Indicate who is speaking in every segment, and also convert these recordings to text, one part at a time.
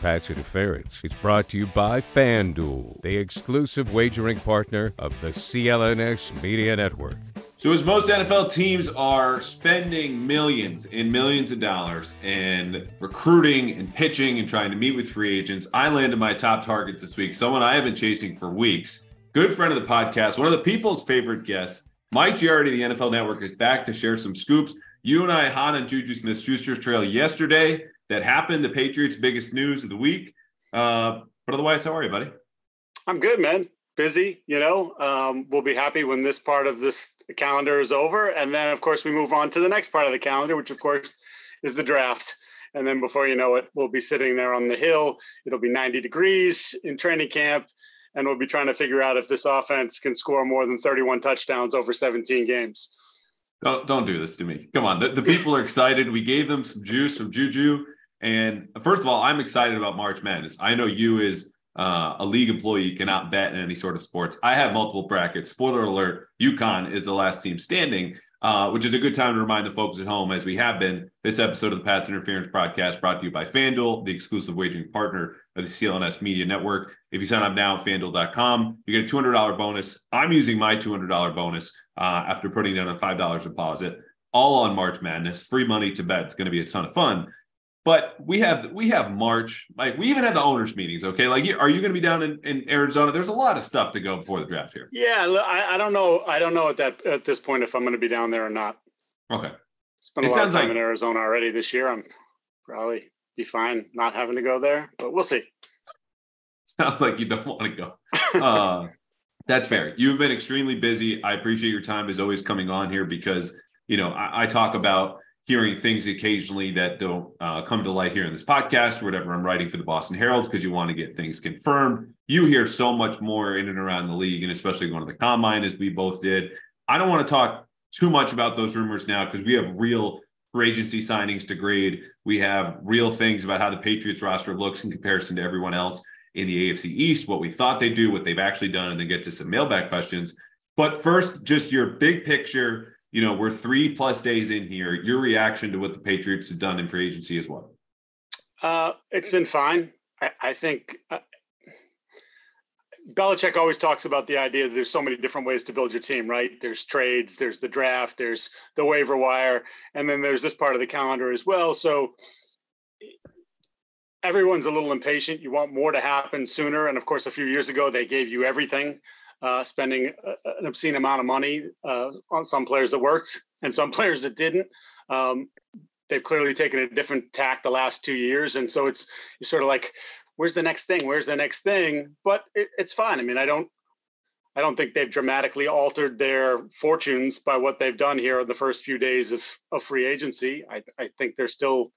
Speaker 1: Pats Interference is brought to you by FanDuel, the exclusive wagering partner of the CLNS Media Network.
Speaker 2: So, as most NFL teams are spending millions and millions of dollars and recruiting and pitching and trying to meet with free agents, I landed my top target this week, someone I have been chasing for weeks. Good friend of the podcast, one of the people's favorite guests, Mike Giardi, the NFL Network, is back to share some scoops. You and I, Han and Juju Smith Schuster's trail yesterday that happened, the Patriots' biggest news of the week. Uh, but otherwise, how are you, buddy?
Speaker 3: I'm good, man. Busy, you know. Um, we'll be happy when this part of this calendar is over, and then of course we move on to the next part of the calendar, which of course is the draft. And then before you know it, we'll be sitting there on the hill. It'll be 90 degrees in training camp, and we'll be trying to figure out if this offense can score more than 31 touchdowns over 17 games.
Speaker 2: Don't don't do this to me. Come on. The, the people are excited. We gave them some juice, some juju. And first of all, I'm excited about March Madness. I know you as uh, a league employee cannot bet in any sort of sports. I have multiple brackets. Spoiler alert: UConn is the last team standing, uh, which is a good time to remind the folks at home, as we have been. This episode of the Pats Interference Podcast brought to you by FanDuel, the exclusive wagering partner of the CLNS Media Network. If you sign up now at FanDuel.com, you get a $200 bonus. I'm using my $200 bonus uh, after putting down a $5 deposit, all on March Madness. Free money to bet. It's going to be a ton of fun. But we have we have March, like we even have the owners meetings. Okay, like are you going to be down in, in Arizona? There's a lot of stuff to go before the draft here.
Speaker 3: Yeah, I don't know. I don't know at that at this point if I'm going to be down there or not.
Speaker 2: Okay,
Speaker 3: Spent a
Speaker 2: It
Speaker 3: lot of
Speaker 2: sounds
Speaker 3: time
Speaker 2: like-
Speaker 3: in Arizona already this year. I'm probably be fine not having to go there, but we'll see.
Speaker 2: sounds like you don't want to go. Uh, that's fair. You've been extremely busy. I appreciate your time as always coming on here because you know I, I talk about hearing things occasionally that don't uh, come to light here in this podcast or whatever I'm writing for the Boston Herald because you want to get things confirmed. You hear so much more in and around the league, and especially going to the combine as we both did. I don't want to talk too much about those rumors now because we have real free agency signings to grade. We have real things about how the Patriots roster looks in comparison to everyone else in the AFC East, what we thought they'd do, what they've actually done, and then get to some mailbag questions. But first, just your big picture. You know, we're three plus days in here. Your reaction to what the Patriots have done in free agency as well.
Speaker 3: Uh, it's been fine. I, I think uh, Belichick always talks about the idea that there's so many different ways to build your team, right? There's trades, there's the draft, there's the waiver wire, and then there's this part of the calendar as well. So everyone's a little impatient. You want more to happen sooner. And of course, a few years ago, they gave you everything, uh, spending an obscene amount of money uh, on some players that worked and some players that didn't. Um, they've clearly taken a different tack the last two years. And so it's you're sort of like, where's the next thing? Where's the next thing? But it, it's fine. I mean, I don't I don't think they've dramatically altered their fortunes by what they've done here in the first few days of, of free agency. I, I think they're still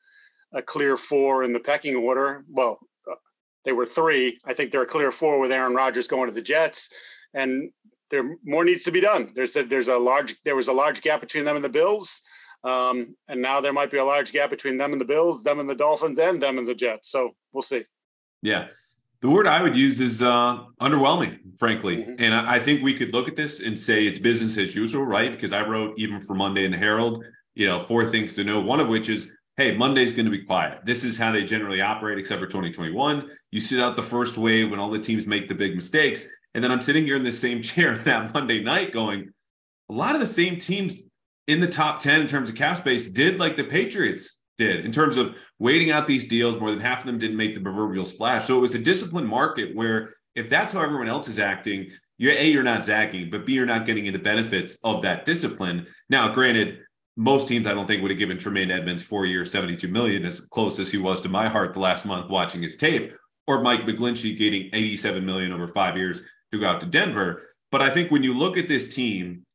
Speaker 3: a clear four in the pecking order. Well, uh, they were three. I think they're a clear four with Aaron Rodgers going to the Jets, and there more needs to be done. There's a, there's a large there was a large gap between them and the Bills, um, and now there might be a large gap between them and the Bills, them and the Dolphins, and them and the Jets. So we'll see.
Speaker 2: Yeah. The word I would use is uh, underwhelming, frankly.
Speaker 3: Mhm.
Speaker 2: And I, I think we could look at this and say it's business as usual, right? Because I wrote even for Monday in the Herald, you know, four things to know. One of which is, hey, Monday's going to be quiet. This is how they generally operate, except for 2021. You sit out the first wave when all the teams make the big mistakes. And then I'm sitting here in the same chair that Monday night going, a lot of the same teams in the top 10 in terms of cap space did like the Patriots did in terms of waiting out these deals. More than half of them didn't make the proverbial splash. So it was a disciplined market where if that's how everyone else is acting, you're a you're not zagging, but b you're not getting the benefits of that discipline. Now, granted, most teams I don't think would have given Tremaine Edmonds four years, 72 million, as close as he was to my heart the last month watching his tape, or Mike McGlinchey getting 87 million over five years to go out to Denver. But I think when you look at this team,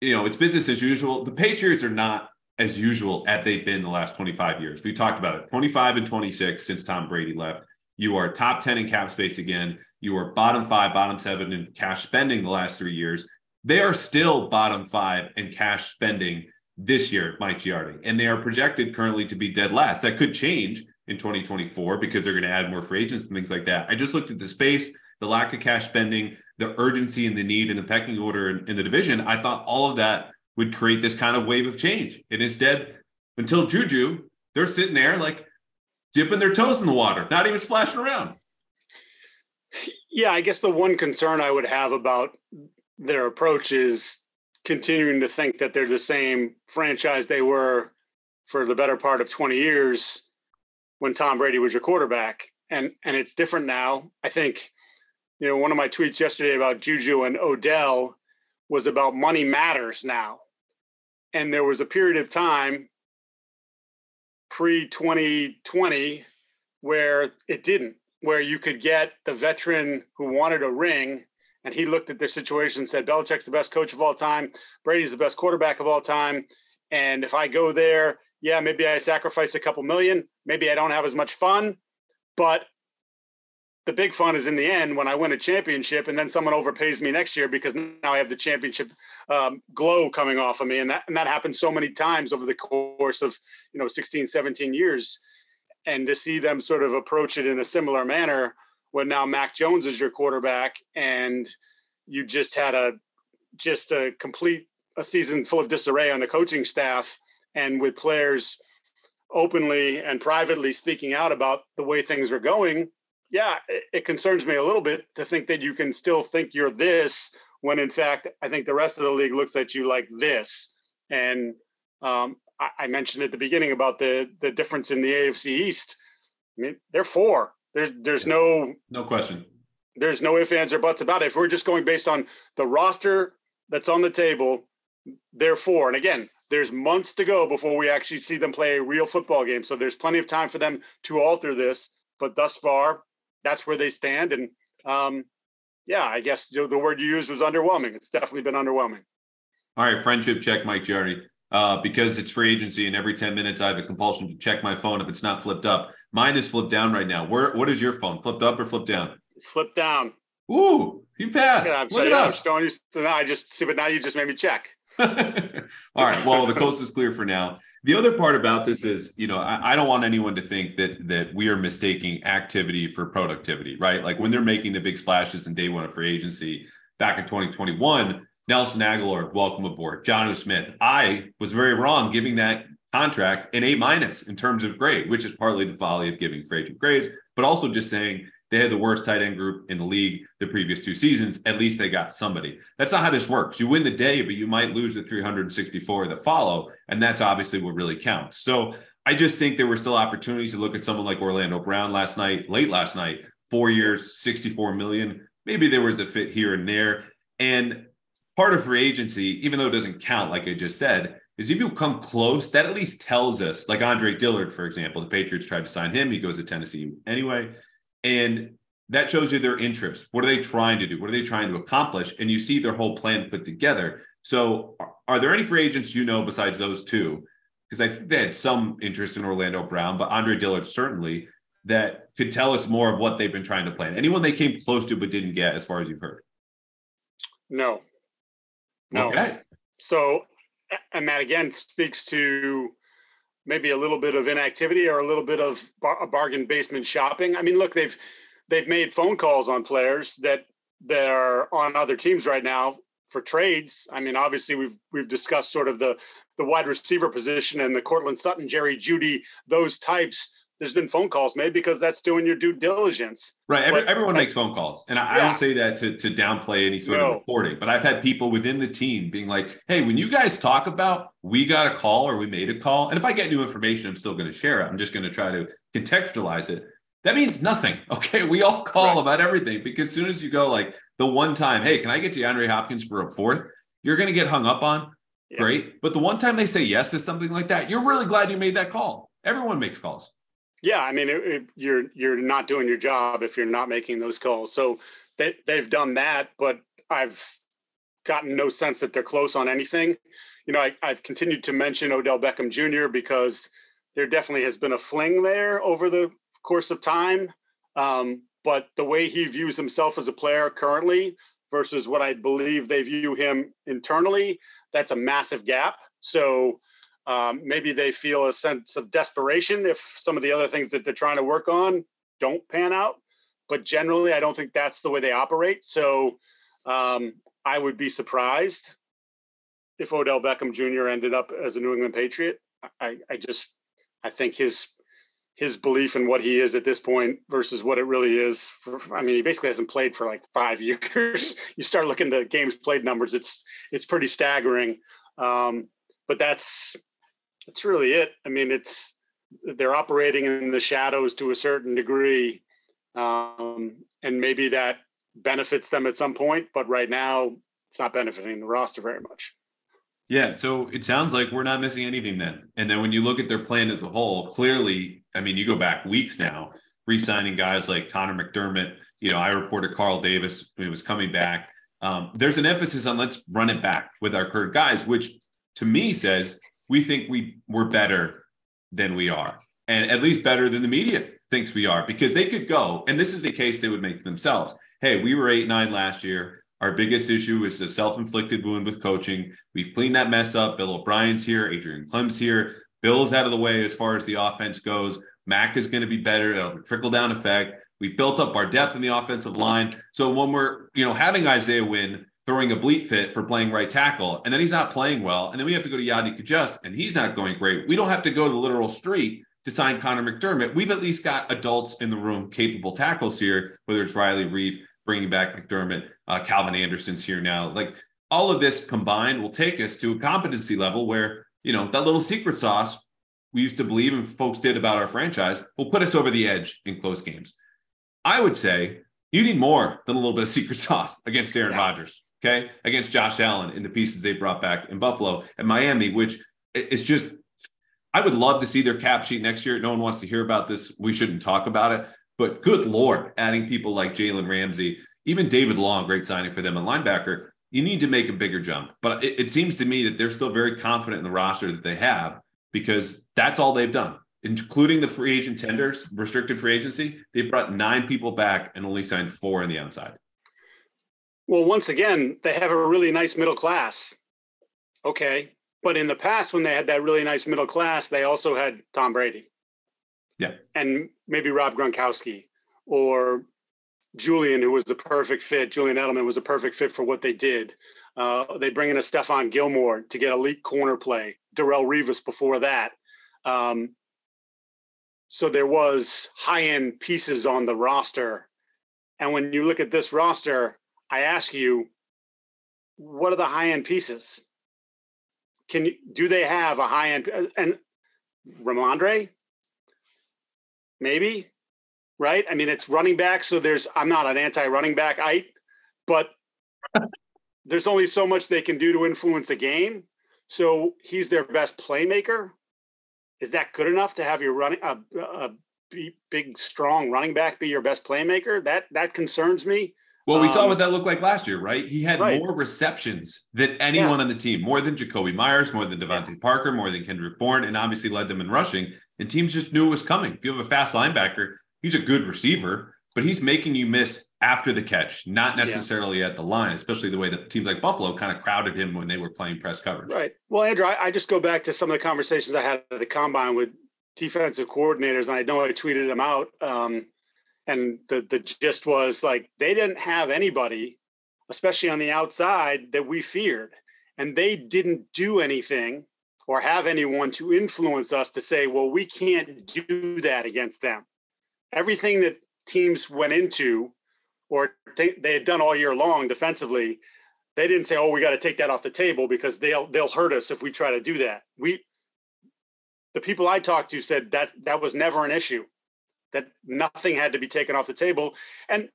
Speaker 2: you know, it's business as usual. The Patriots are not as usual as they've been the last 25 years. We talked about it 25 and 26 since Tom Brady left. You are top 10 in cap space again. You are bottom five, bottom seven in cash spending the last three years. They are still bottom five in cash spending this year, Mike Giardi, and they are projected currently to be dead last. That could change in 2024 because they're going to add more free agents and things like that. I just looked at the space, the lack of cash spending, the urgency and the need and the pecking order in, in the division. I thought all of that would create this kind of wave of change. And instead, until Juju, they're sitting there like dipping their toes in the water, not even splashing around.
Speaker 3: Yeah, I guess the one concern I would have about their approach is continuing to think that they're the same franchise they were for the better part of 20 years when Tom Brady was your quarterback. And and it's different now. I think, you know, one of my tweets yesterday about Juju and Odell was about money matters now. And there was a period of time pre 2020 where it didn't, where you could get the veteran who wanted a ring and he looked at their situation and said, Belichick's the best coach of all time, Brady's the best quarterback of all time. And if I go there, yeah, maybe I sacrifice a couple million, maybe I don't have as much fun, but the big fun is in the end when I win a championship and then someone overpays me next year because now I have the championship um, glow coming off of me. And that, and that happened so many times over the course of, you know, 16, 17 years. And to see them sort of approach it in a similar manner when now Mac Jones is your quarterback and you just had a, just a complete, a season full of disarray on the coaching staff and with players openly and privately speaking out about the way things are going yeah, it, it, concerns me a little bit to think that you can still think you're this when in fact I think the rest of the league looks at you like this. And um, I, I, mentioned at the beginning about the the difference in the AFC East. I mean, they're four. There's there's no
Speaker 2: no question.
Speaker 3: There's no ifs, ands, or buts about it. If we're just going based on the roster that's on the table, they're. And again, there's months to go before we actually see them play a real football game. So there's plenty of time for them to alter this. But thus far, that's where they stand. And um, yeah, I guess the word you used was underwhelming. It's definitely been underwhelming.
Speaker 2: All right, friendship check, Mike Giardi. Uh, because it's free agency, and every ten minutes I have a compulsion to check my phone if it's not flipped up. Mine is flipped down right now. Where? What is your phone? Flipped up or flipped down?
Speaker 3: It's flipped down.
Speaker 2: Ooh, you passed.
Speaker 3: Yeah, I'm
Speaker 2: Look at us.
Speaker 3: Going, I just see, but now you just made me check.
Speaker 2: All right. Well, the coast is clear for now. The other part about this is, you know, I, I, don't want anyone to think that that we are mistaking activity for productivity, right? Like when they're making the big splashes in day one of free agency back in 2021, Nelson Agholor, welcome aboard. Jonnu Smith. I was very wrong giving that contract an A minus in terms of grade, which is partly the folly of giving free agent grades, but also just saying they had the worst tight end group in the league the previous two seasons. At least they got somebody. That's not how this works. You win the day, but you might lose the 364 that follow. And that's obviously what really counts. So I just think there were still opportunities to look at someone like Orlando Brown last night, late last night, four years, 64 million. Maybe there was a fit here and there. And part of free agency, even though it doesn't count, like I just said, is if you come close, that at least tells us, like Andre Dillard, for example, the Patriots tried to sign him. He goes to Tennessee anyway. And that shows you their interest. What are they trying to do? What are they trying to accomplish? And you see their whole plan put together. So, are there any free agents you know besides those two? Because I think they had some interest in Orlando Brown, but Andre Dillard certainly that could tell us more of what they've been trying to plan. Anyone they came close to but didn't get, as far as you've heard?
Speaker 3: No. No.
Speaker 2: Okay.
Speaker 3: So, and that again speaks to maybe a little bit of inactivity or a little bit of bar- bargain basement shopping. I mean, look, they've they've made phone calls on players that that are on other teams right now for trades. I mean, obviously we've we've discussed sort of the the wide receiver position and the Courtland Sutton, Jerry Jeudy, those types. There's been phone calls made because that's doing your due diligence.
Speaker 2: Right. Every, everyone makes phone calls. And I, yeah. I, don't say that to, to downplay any sort no. of reporting, but I've had people within the team being like, hey, when you guys talk about we got a call or we made a call, and if I get new information, I'm still going to share it. I'm just going to try to contextualize it. That means nothing. Okay. We all call right. about everything because as soon as you go like the one time, hey, can I get DeAndre Hopkins for a fourth? You're going to get hung up on. Yeah. Great. But the one time they say yes to something like that, you're really glad you made that call. Everyone makes calls.
Speaker 3: Yeah, I mean, it, it, you're you're not doing your job if you're not making those calls. So they they've done that, but I've gotten no sense that they're close on anything. You know, I, I've continued to mention Odell Beckham Jr. because there definitely has been a fling there over the course of time. Um, but the way he views himself as a player currently versus what I believe they view him internally, that's a massive gap. So um, maybe they feel a sense of desperation if some of the other things that they're trying to work on don't pan out. But generally, I don't think that's the way they operate. So um, I would be surprised if Odell Beckham Jr. ended up as a New England Patriot. I, I just I think his his belief in what he is at this point versus what it really is. For, I mean, he basically hasn't played for like five years. you start looking at games played numbers; it's it's pretty staggering. Um, but that's that's really it. I mean, it's they're operating in the shadows to a certain degree, um, and maybe that benefits them at some point. But right now, it's not benefiting the roster very much.
Speaker 2: Yeah, so it sounds like we're not missing anything then. And then when you look at their plan as a whole, clearly, I mean, you go back weeks now, re-signing guys like Connor McDermott. You know, I reported Carl Davis when he was coming back. Um, there's an emphasis on let's run it back with our current guys, which to me says we think we we're better than we are, and at least better than the media thinks we are, because they could go, and this is the case they would make themselves. Hey, we were eight nine last year. Our biggest issue is a self-inflicted wound with coaching. We've cleaned that mess up. Bill O'Brien's here. Adrian Klemm's here. Bill's out of the way as far as the offense goes. Mac is going to be better. It'll trickle down effect. We built up our depth in the offensive line. So when we're, you know, having Isaiah Wynn throwing a bleep fit for playing right tackle, and then he's not playing well, and then we have to go to Yodny Cajuste, and he's not going great. We don't have to go to the literal street to sign Connor McDermott. We've at least got adults in the room, capable tackles here, whether it's Riley Reiff bringing back McDermott, uh, Calvin Anderson's here now. Like all of this combined will take us to a competency level where, you know, that little secret sauce we used to believe and folks did about our franchise will put us over the edge in close games. I would say you need more than a little bit of secret sauce against Aaron yeah. Rodgers okay, against Josh Allen in the pieces they brought back in Buffalo and Miami, which is just, I would love to see their cap sheet next year. No one wants to hear about this. We shouldn't talk about it. But good Lord, adding people like Jalen Ramsey, even David Long, great signing for them, a linebacker, you need to make a bigger jump. But it, it seems to me that they're still very confident in the roster that they have because that's all they've done including the free agent tenders, restricted free agency, they brought nine people back and only signed four on the outside.
Speaker 3: Well, once again, they have a really nice middle class. Okay. But in the past, when they had that really nice middle class, they also had Tom Brady.
Speaker 2: Yeah.
Speaker 3: And maybe Rob Gronkowski or Julian, who was the perfect fit. Julian Edelman was a perfect fit for what they did. Uh, they bring in a Stephon Gilmore to get elite corner play. Darrelle Revis before that. Um, so there was high end pieces on the roster. And when you look at this roster, I ask you, what are the high end pieces? Can do they have a high end uh, and Rhamondre? Maybe, right? I mean, it's running back, so there's I'm not an anti running back I, but there's only so much they can do to influence the game. So he's their best playmaker. Is that good enough to have your running a, a big, strong running back be your best playmaker? That that concerns me.
Speaker 2: Well, we um, saw what that looked like last year, right? He had right. more receptions than anyone yeah. on the team, more than Jakobi Meyers, more than DeVante yeah. Parker, more than Kendrick Bourne, and obviously led them in rushing. And teams just knew it was coming. If you have a fast linebacker, he's a good receiver, but he's making you miss after the catch, not necessarily yeah. at the line, especially the way that teams like Buffalo kind of crowded him when they were playing press coverage.
Speaker 3: Right. Well, Andrew, I, I just go back to some of the conversations I had at the combine with defensive coordinators, and I know I tweeted them out. Um, and the the gist was like they didn't have anybody especially on the outside that we feared and they didn't do anything or have anyone to influence us to say, well, we can't do that against them. Everything that teams went into or they, they had done all year long defensively, they didn't say, oh, we got to take that off the table because they'll they'll hurt us if we try to do that. We the people I talked to said that that was never an issue, that nothing had to be taken off the table. And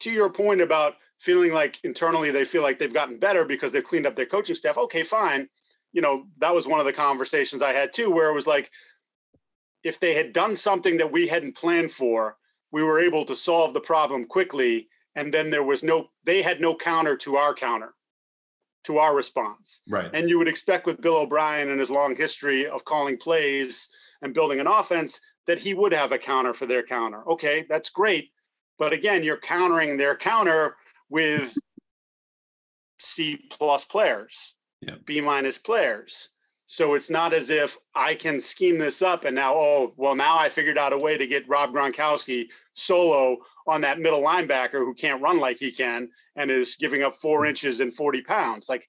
Speaker 3: to your point about feeling like internally they feel like they've gotten better because they've cleaned up their coaching staff, okay, fine you know, that was one of the conversations I had too, where it was like, if they had done something that we hadn't planned for, we were able to solve the problem quickly. And then there was no, they had no counter to our counter, to our response.
Speaker 2: Right.
Speaker 3: And you would expect with Bill O'Brien and his long history of calling plays and building an offense that he would have a counter for their counter. Okay, that's great. But again, you're countering their counter with C plus players
Speaker 2: yeah.
Speaker 3: B minus players. So it's not as if I can scheme this up and now, oh, well, now I figured out a way to get Rob Gronkowski solo on that middle linebacker who can't run like he can and is giving up four mm-hmm. inches and 40 pounds. Like,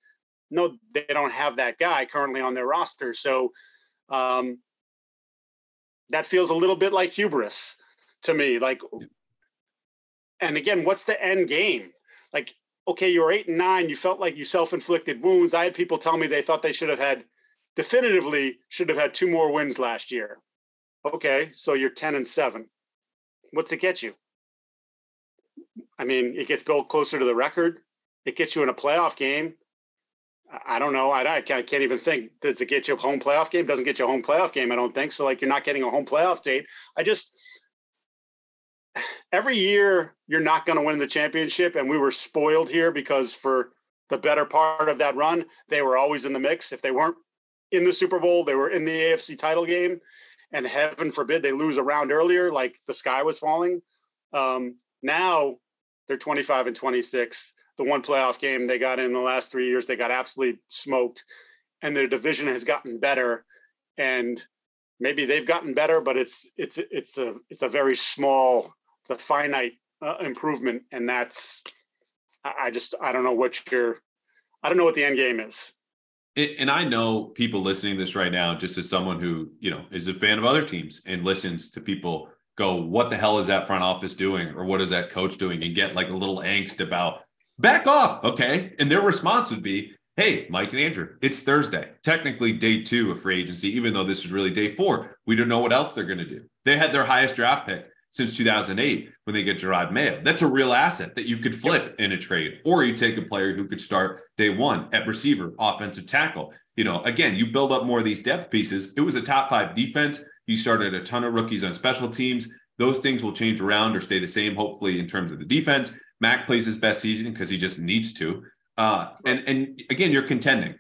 Speaker 3: no, they don't have that guy currently on their roster. So um, that feels a little bit like hubris to me. Like, and again, what's the end game? Like, okay, you were eight and nine, you felt like you self-inflicted wounds. I had people tell me they thought they should have had definitively should have had two more wins last year. Okay, so you're 10 and 7. What's it get you? I mean, it gets Bill closer to the record. It gets you in a playoff game. I don't know. I, I can't even think. Does it get you a home playoff game? Doesn't get you a home playoff game. I don't think so. Like you're not getting a home playoff date. I just every year you're not going to win the championship and we were spoiled here because for the better part of that run they were always in the mix if they weren't in the super bowl they were in the afc title game and heaven forbid they lose a round earlier like the sky was falling um, now they're 25 and 26 the one playoff game they got in the last three years they got absolutely smoked and their division has gotten better and maybe they've gotten better but it's it's it's a it's a very small the finite uh, improvement, and that's I just I don't know what your I don't know what the end game is.
Speaker 2: and I know people listening to this right now, just as someone who you know is a fan of other teams and listens to people go, "What the hell is that front office doing?" or "What is that coach doing?" and get like a little angst about back off, okay? And their response would be, Hey, Mike and Andrew, it's Thursday, technically day two of free agency, even though this is really day four. We don't know what else they're going to do. They had their highest draft pick since 2008 when they get Jerod Mayo. That's a real asset that you could flip in a trade, or you take a player who could start day one at receiver, offensive tackle. You know, again, you build up more of these depth pieces. It was a top five defense. You started a ton of rookies on special teams. Those things will change around or stay the same, hopefully, in terms of the defense. Mac plays his best season because he just needs to. Uh, and and again, you're contending.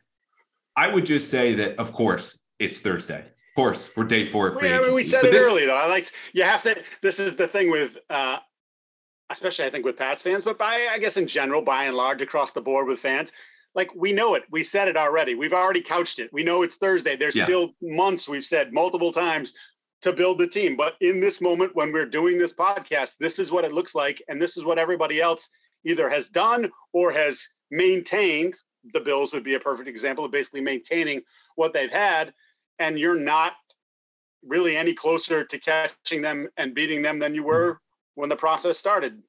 Speaker 2: I would just say that, of course, it's Thursday Of course, we're day four
Speaker 3: free yeah, we said but it this- early though. I like you have to. This is the thing with, uh, especially I think with Pats fans, but by I guess in general, by and large, across the board with fans, like we know it. We said it already. We've already couched it. We know it's Thursday. There's yeah. still months we've said multiple times to build the team. But in this moment, when we're doing this podcast, this is what it looks like, and this is what everybody else either has done or has maintained. The Bills would be a perfect example of basically maintaining what they've had and you're not really any closer to catching them and beating them than you mm-hmm. were when the process started.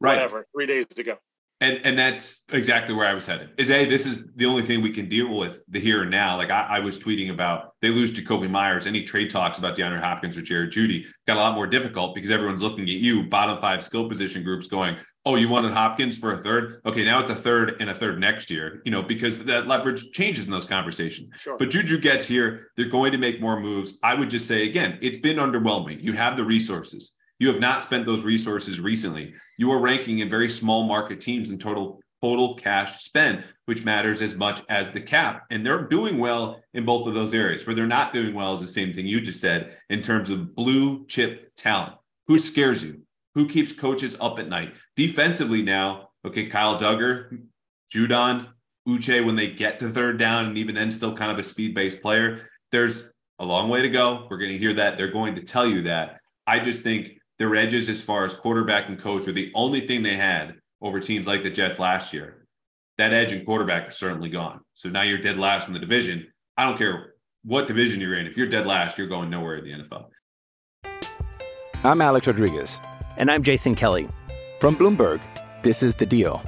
Speaker 2: Right.
Speaker 3: Whatever, three days ago.
Speaker 2: And and that's exactly where I was headed. Is a this is the only thing we can deal with the here and now. Like I, I was tweeting about they lose Jakobi Meyers. Any trade talks about DeAndre Hopkins or Jared Jeudy got a lot more difficult because everyone's looking at you, bottom five skill position groups, going, "Oh, you wanted Hopkins for a third? Okay, now it's a third and a third next year." You know, because that leverage changes in those conversations.
Speaker 3: Sure.
Speaker 2: But Juju gets here; they're going to make more moves. I would just say again, it's been underwhelming. You have the resources. You have not spent those resources recently. You are ranking in very small market teams in total total cash spend, which matters as much as the cap. And they're doing well in both of those areas. Where they're not doing well is the same thing you just said in terms of blue chip talent. Who scares you? Who keeps coaches up at night? Defensively now, okay, Kyle Dugger, Judon, Uche, when they get to third down, and even then still kind of a speed-based player, there's a long way to go. We're going to hear that. They're going to tell you that. I just think their edges as far as quarterback and coach were the only thing they had over teams like the Jets last year. That edge and quarterback are certainly gone. So now you're dead last in the division. I don't care what division you're in. If you're dead last, you're going nowhere in the NFL.
Speaker 4: I'm Alex Rodriguez.
Speaker 5: And I'm Jason Kelly.
Speaker 4: From Bloomberg, this is The Deal.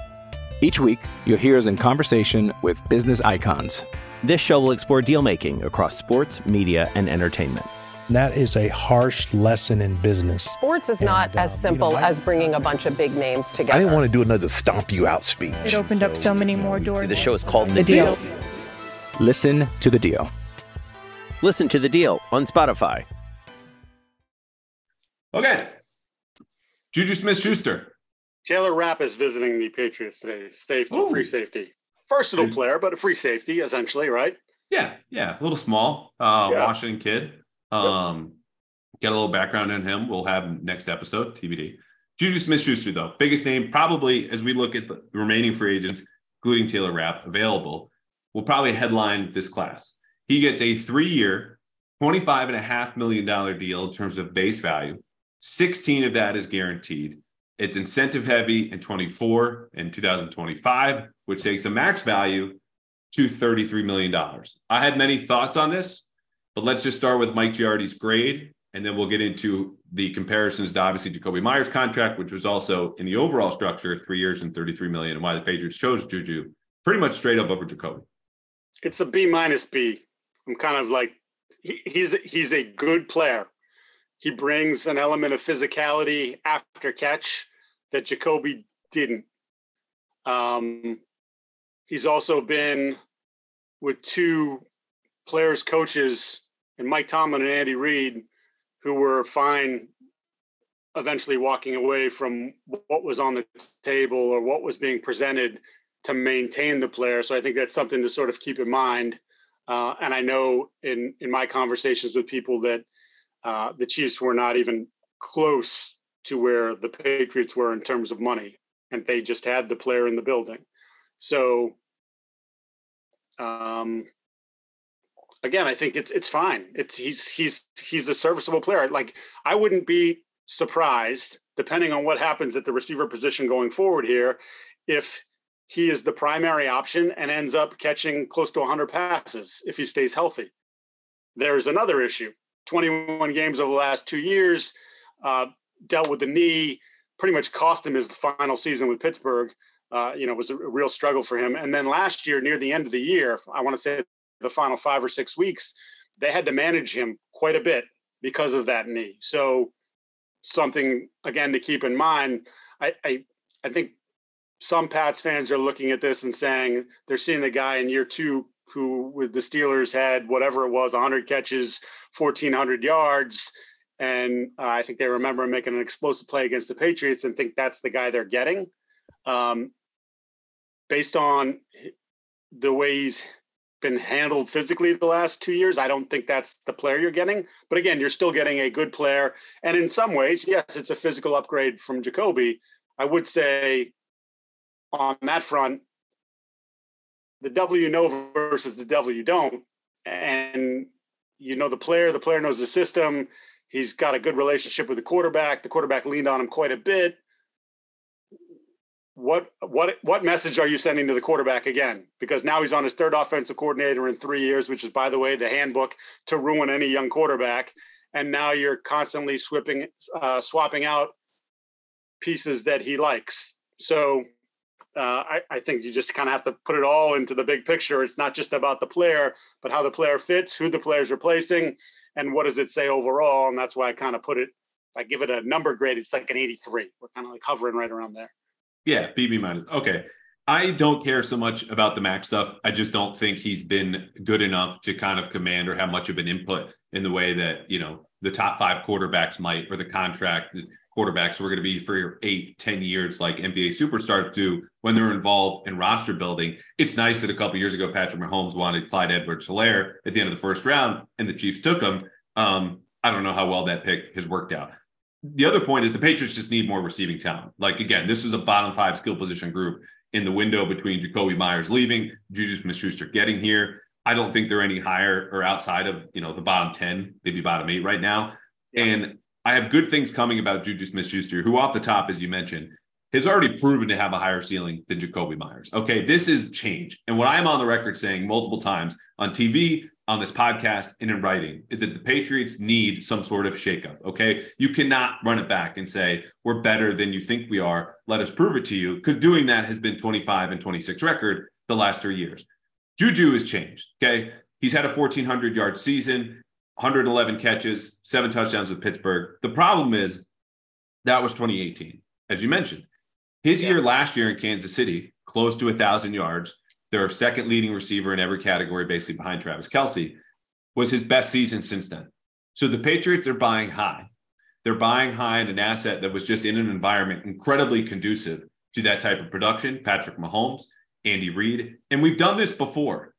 Speaker 4: Each week, you'll hear us in conversation with business icons.
Speaker 5: This show will explore deal making across sports, media, and entertainment.
Speaker 6: That is a harsh lesson in business.
Speaker 7: Sports is not
Speaker 6: And,
Speaker 7: as simple
Speaker 6: you know, I-
Speaker 7: as bringing a bunch of big names together.
Speaker 8: I didn't want to do another stomp you out speech.
Speaker 9: It opened up so many more doors.
Speaker 5: The show is called
Speaker 9: The
Speaker 5: The
Speaker 9: Deal.
Speaker 5: Deal.
Speaker 4: Listen to the deal.
Speaker 5: Listen to The Deal on Spotify.
Speaker 2: Okay. Juju Smith Schuster.
Speaker 3: Taylor Rapp is visiting the Patriots today. Safety,
Speaker 2: Ooh.
Speaker 3: free safety. Versatile player, but a free safety essentially, right?
Speaker 2: Yeah, yeah, a little small. Uh
Speaker 3: Yeah.
Speaker 2: Washington kid. Um get a little background on him. We'll have next episode, TBD. Juju Smith Schuster, though, biggest name probably as we look at the remaining free agents, including Taylor Rapp, available, will probably headline this class. He gets a three-year, $25.5 million deal in terms of base value. 16 of that is guaranteed. It's incentive heavy in 24 and 2025, which takes a max value to $33 million. I had many thoughts on this, but let's just start with Mike Giardi's grade, and then we'll get into the comparisons to obviously Jakobi Meyers' contract, which was also in the overall structure, three years and 33 million, and why the Patriots chose Juju pretty much straight up over Jakobi.
Speaker 3: It's a B minus B. I'm kind of like he, he's he's a good player. He brings an element of physicality after catch that Jakobi didn't. Um, he's also been with two players, coaches, and Mike Tomlin and Andy Reid, who were fine eventually walking away from what was on the table or what was being presented to maintain the player. So I think that's something to sort of keep in mind. Uh, and I know in in my conversations with people that uh, the Chiefs were not even close to where the Patriots were in terms of money, and they just had the player in the building. So um, again, I think it's it's fine. It's he's he's he's a serviceable player. Like I wouldn't be surprised, depending on what happens at the receiver position going forward here, if he is the primary option and ends up catching close to 100 passes if he stays healthy. There's another issue. 21 games over the last two years, uh, dealt with the knee, pretty much cost him his final season with Pittsburgh. Uh, you know, was a real struggle for him. And then last year, near the end of the year, I want to say the final five or six weeks, they had to manage him quite a bit because of that knee. So something again to keep in mind. I I, I think some Pats fans are looking at this and saying they're seeing the guy in year two who with the Steelers had whatever it was 100 catches, 1400 yards. And uh, I think they remember making an explosive play against the Patriots and think that's the guy they're getting. Um, based on the way he's been handled physically the last two years, I don't think that's the player you're getting. But again, you're still getting a good player. And in some ways, yes, it's a physical upgrade from Jakobi. I would say on that front, the devil you know versus the devil you don't. And you know the player, the player knows the system. He's got a good relationship with the quarterback. The quarterback leaned on him quite a bit. What what what message are you sending to the quarterback again? Because now he's on his third offensive coordinator in three years, which is, by the way, the handbook to ruin any young quarterback. And now you're constantly swapping uh, swapping out pieces that he likes. So uh, I, I think you just kind of have to put it all into the big picture. It's not just about the player, but how the player fits, who the player's replacing, and what does it say overall. And that's why I kind of put it. I give it a number grade, it's like an 83. We're kind of like hovering right around there.
Speaker 2: Yeah, BB minus. Okay. I don't care so much about the Mac stuff. I just don't think he's been good enough to kind of command or have much of an input in the way that, you know, the top five quarterbacks might or the contract quarterbacks who are going to be for eight, ten years like NBA superstars do when they're involved in roster building. It's nice that a couple years ago, Patrick Mahomes wanted Clyde Edwards Helaire at the end of the first round and the Chiefs took him. Um, I don't know how well that pick has worked out the other point is the Patriots just need more receiving talent. Like again, this is a bottom five skill position group in the window between Jakobi Meyers leaving, Juju Smith-Schuster getting here. I don't think they're any higher or outside of you know the bottom ten, maybe bottom eight right now. Yeah. And I have good things coming about Juju Smith-Schuster, who off the top, as you mentioned, has already proven to have a higher ceiling than Jakobi Meyers. Okay, this is change. And what I'm on the record saying multiple times on TV, on this podcast and in writing is that the Patriots need some sort of shakeup. Okay. You cannot run it back and say, we're better than you think we are. Let us prove it to you. Because doing that has been 25 and 26 record the last three years. Juju has changed. Okay. He's had a 1,400 yard season, 111 catches, seven touchdowns with Pittsburgh. The problem is that was 2018, as you mentioned. His yeah. year last year in Kansas City, close to a 1,000 yards, their second leading receiver in every category, basically behind Travis Kelce, was his best season since then. So the Patriots are buying high. They're buying high in an asset that was just in an environment incredibly conducive to that type of production. Patrick Mahomes, Andy Reid, and we've done this before.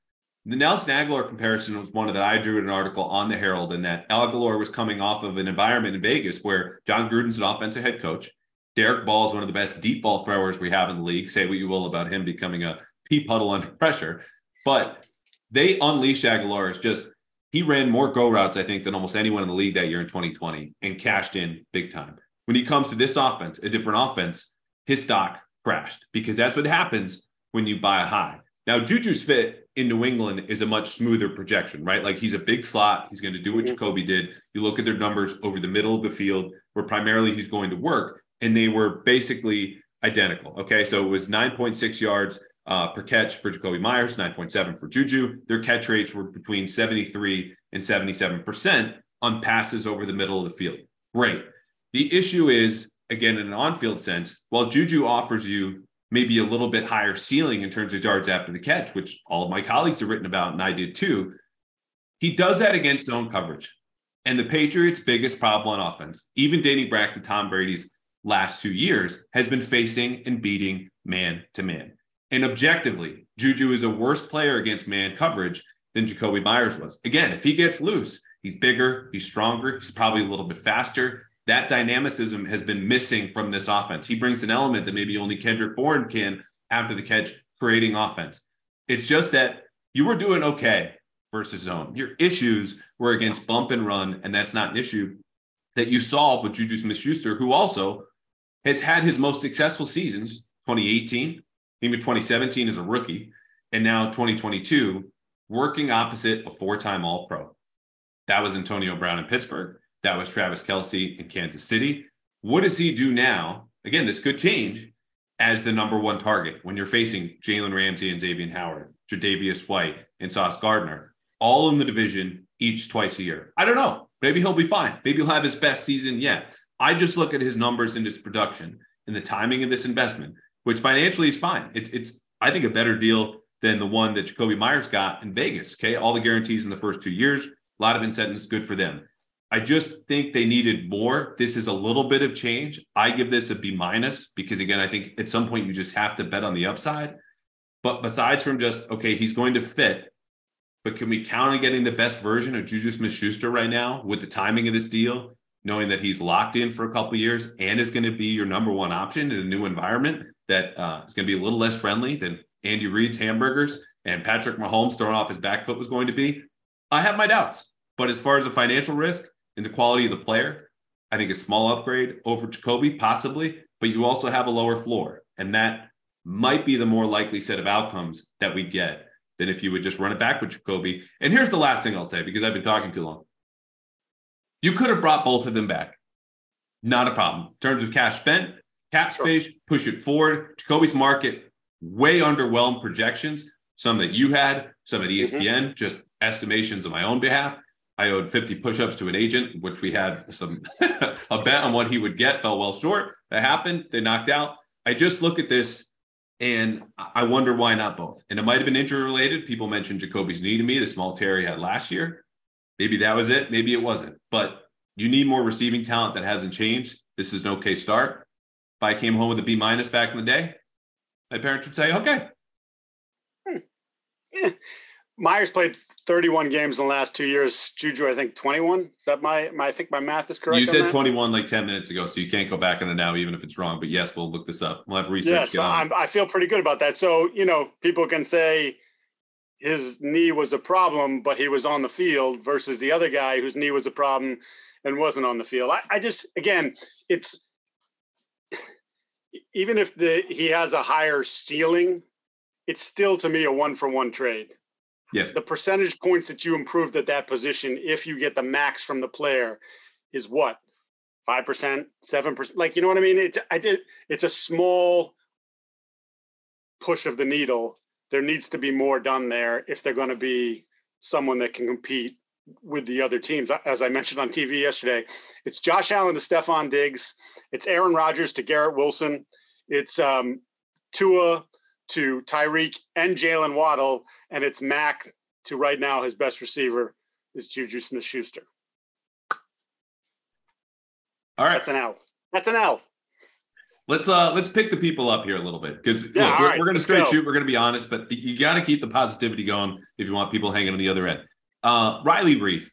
Speaker 2: The Nelson Agholor comparison was one that I drew in an article on the Herald, and that Agholor was coming off of an environment in Vegas where Jon Gruden's an offensive head coach. Derek Ball is one of the best deep ball throwers we have in the league. Say what you will about him becoming a pea puddle under pressure. But they unleashed Agholor as just he ran more go routes, I think, than almost anyone in the league that year in 2020 and cashed in big time. When he comes to this offense, a different offense, his stock crashed because that's what happens when you buy a high. Now, Juju's fit in New England is a much smoother projection, right? Like he's a big slot. He's going to do what mm-hmm. Jakobi did. You look at their numbers over the middle of the field, where primarily he's going to work, and they were basically identical. Okay. So it was 9.6 yards uh, per catch for Jakobi Meyers, 9.7 for Juju. Their catch rates were between 73 and 77% on passes over the middle of the field. Great. The issue is, again, in an on field sense, while Juju offers you maybe a little bit higher ceiling in terms of yards after the catch, which all of my colleagues have written about and I did too, he does that against zone coverage. And the Patriots' biggest problem on offense, even dating back to Tom Brady's last two years, has been facing and beating man to man. And objectively, Juju is a worse player against man coverage than Jakobi Meyers was. Again, if he gets loose, he's bigger, he's stronger, he's probably a little bit faster. That dynamicism has been missing from this offense. He brings an element that maybe only Kendrick Bourne can after the catch, creating offense. It's just that you were doing okay versus zone. Your issues were against bump and run, and that's not an issue that you solve with Juju Smith Schuster, who also has had his most successful seasons 2018, even 2017 as a rookie, and now 2022 working opposite a four-time All-Pro. That was Antonio Brown in Pittsburgh. That was Travis Kelce in Kansas City. What does he do now? Again, this could change as the number one target when you're facing Jalen Ramsey and Xavier Howard, Tre'Davious White, and Sauce Gardner, all in the division each twice a year. I don't know. Maybe he'll be fine. Maybe he'll have his best season yet. I just look at his numbers and his production and the timing of this investment which financially is fine. It's it's I think a better deal than the one that Jakobi Meyers got in Vegas. Okay, all the guarantees in the first two years, a lot of incentives, good for them. I just think they needed more. This is a little bit of change. I give this a B minus because again, I think at some point you just have to bet on the upside. But besides from just okay, he's going to fit, but can we count on getting the best version of Juju Smith-Schuster right now with the timing of this deal, knowing that he's locked in for a couple years and is going to be your number one option in a new environment? that uh, is going to be a little less friendly than Andy Reid's hamburgers and Patrick Mahomes throwing off his back foot was going to be. I have my doubts. But as far as the financial risk and the quality of the player, I think a small upgrade over Jakobi, possibly, but you also have a lower floor. And that might be the more likely set of outcomes that we get than if you would just run it back with Jakobi. And here's the last thing I'll say because I've been talking too long. You could have brought both of them back. Not a problem. In terms of cash spent, cap space, push it forward. Jakobi's market way underwhelmed projections. Some that you had, some at ESPN, mm-hmm. just estimations on my own behalf. I owed 50 push-ups to an agent, which we had some a bet on what he would get, fell well short. That happened. They knocked out. I just look at this and I wonder why not both. And it might have been injury related. People mentioned Jakobi's knee to me, the small tear he had last year. Maybe that was it. Maybe it wasn't. But you need more receiving talent that hasn't changed. This is an okay start. If I came home with a B minus back in the day, my parents would say, okay.
Speaker 3: Hmm. Yeah. Meyers played 31 games in the last two years. Juju, I think 21. Is that my, my I think my math is correct.
Speaker 2: You said 21 like 10 minutes ago, so you can't go back on it now, even if it's wrong. But yes, we'll look this up. We'll have research.
Speaker 3: Yeah, so i feel pretty good about that. So, you know, people can say his knee was a problem, but he was on the field versus the other guy whose knee was a problem and wasn't on the field. I, I just, again, it's even if the he has a higher ceiling, it's still to me a one for one trade.
Speaker 2: Yes.
Speaker 3: The percentage points that you improved at that position, if you get the max from the player, is what? Five percent, seven percent. Like you know what I mean? It's I did. It's a small push of the needle. There needs to be more done there if they're going to be someone that can compete with the other teams. As I mentioned on TV yesterday, it's Josh Allen to Stefon Diggs, it's Aaron Rodgers to Garrett Wilson, it's um, Tua to Tyreek and Jaylen Waddle, and it's Mac to right now his best receiver is Juju Smith Schuster.
Speaker 2: All right.
Speaker 3: That's an L. That's an L.
Speaker 2: Let's uh let's pick the people up here a little bit because
Speaker 3: Yeah,
Speaker 2: we're,
Speaker 3: right,
Speaker 2: we're gonna straight
Speaker 3: go.
Speaker 2: shoot. We're gonna be honest, but you got to keep the positivity going if you want people hanging on the other end. Uh, Riley Reiff,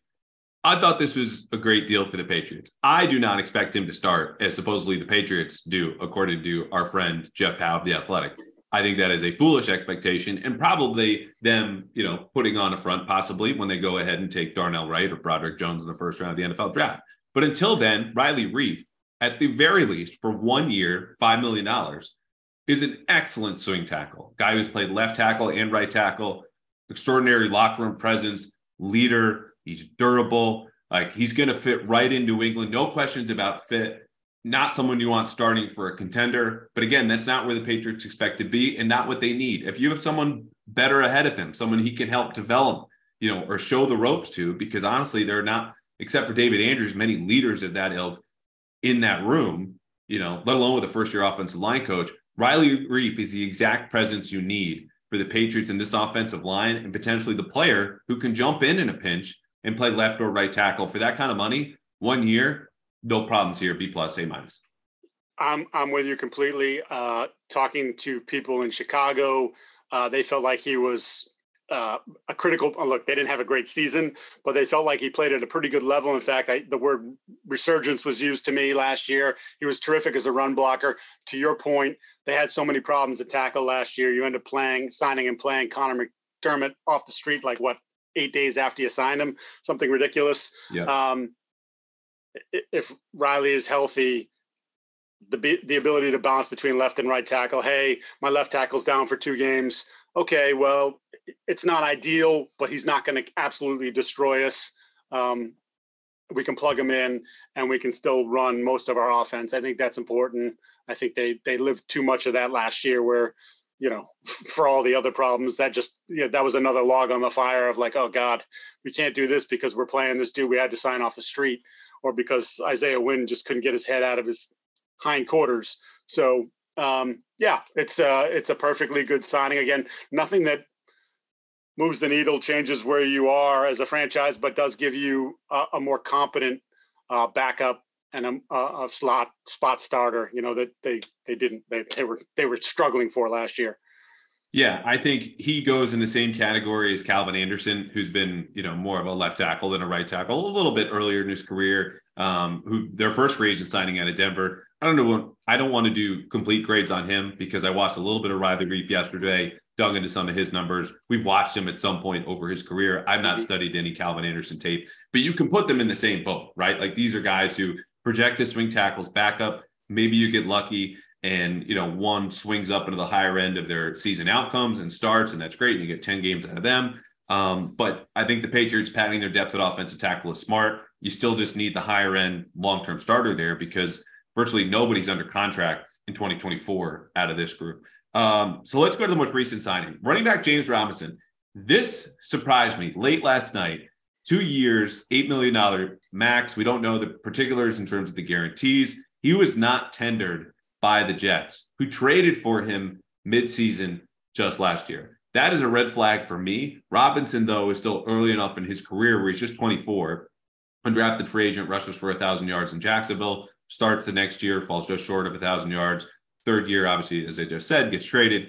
Speaker 2: I thought this was a great deal for the Patriots. I do not expect him to start as supposedly the Patriots do, according to our friend Jeff Howe of the Athletic. I think that is a foolish expectation and probably them, you know, putting on a front possibly when they go ahead and take Darnell Wright or Broderick Jones in the first round of the NFL draft. But until then, Riley Reiff, at the very least, for one year, $5 million, is an excellent swing tackle. Guy who's played left tackle and right tackle, extraordinary locker room presence, leader. He's durable. Like he's going to fit right in New England. No questions about fit. Not someone you want starting for a contender. But again, that's not where the Patriots expect to be and not what they need. If you have someone better ahead of him, someone he can help develop, you know, or show the ropes to, because honestly, they're not, except for David Andrews, many leaders of that ilk in that room, you know, let alone with a first year offensive line coach. Riley Reiff is the exact presence you need for the Patriots in this offensive line and potentially the player who can jump in in a pinch and play left or right tackle for that kind of money. One year, no problems here. B plus, A minus.
Speaker 3: I'm I'm with you completely. Uh, talking to people in Chicago, uh, they felt like he was uh, a critical uh, look. They didn't have a great season, but they felt like he played at a pretty good level. In fact, I, the word resurgence was used to me last year. He was terrific as a run blocker. To your point, they had so many problems at tackle last year. You end up playing, signing and playing Connor McDermott off the street like what eight days after you signed him, something ridiculous.
Speaker 2: Yeah.
Speaker 3: Um, if Riley is healthy, the the ability to bounce between left and right tackle. Hey, my left tackle's down for two games. Okay, well, it's not ideal, but he's not going to absolutely destroy us. Um, we can plug him in, and we can still run most of our offense. I think that's important. I think they they lived too much of that last year, where you know, for all the other problems, that just you know, that was another log on the fire of like, oh God, we can't do this because we're playing this dude we had to sign off the street, or because Isaiah Wynn just couldn't get his head out of his hindquarters. So um, yeah, it's a it's a perfectly good signing. Again, nothing that moves the needle, changes where you are as a franchise, but does give you a, a more competent uh, backup and a, a, a slot spot starter. You know that they they didn't they, they were they were struggling for last year.
Speaker 2: Yeah, I think he goes in the same category as Calvin Anderson, who's been, you know, more of a left tackle than a right tackle, a little bit earlier in his career. Um, who their first free agent signing out of Denver. I don't know. I don't want to do complete grades on him because I watched a little bit of Riley Reiff yesterday, dug into some of his numbers. We've watched him at some point over his career. I've not studied any Calvin Anderson tape, but you can put them in the same boat, right? Like these are guys who project as swing tackles, backup. Maybe you get lucky and you know one swings up into the higher end of their season outcomes and starts and that's great and you get 10 games out of them um, but i think the patriots padding their depth at offensive tackle is smart you still just need the higher end long-term starter there because virtually nobody's under contract in 2024 out of this group um, so let's go to the most recent signing running back james robinson this surprised me late last night two years $8 million max we don't know the particulars in terms of the guarantees he was not tendered by the Jets, who traded for him midseason just last year. That is a red flag for me. Robinson, though, is still early enough in his career where he's just 24. Undrafted free agent, rushes for 1,000 yards in Jacksonville, starts the next year, falls just short of 1,000 yards. Third year, obviously, as I just said, gets traded.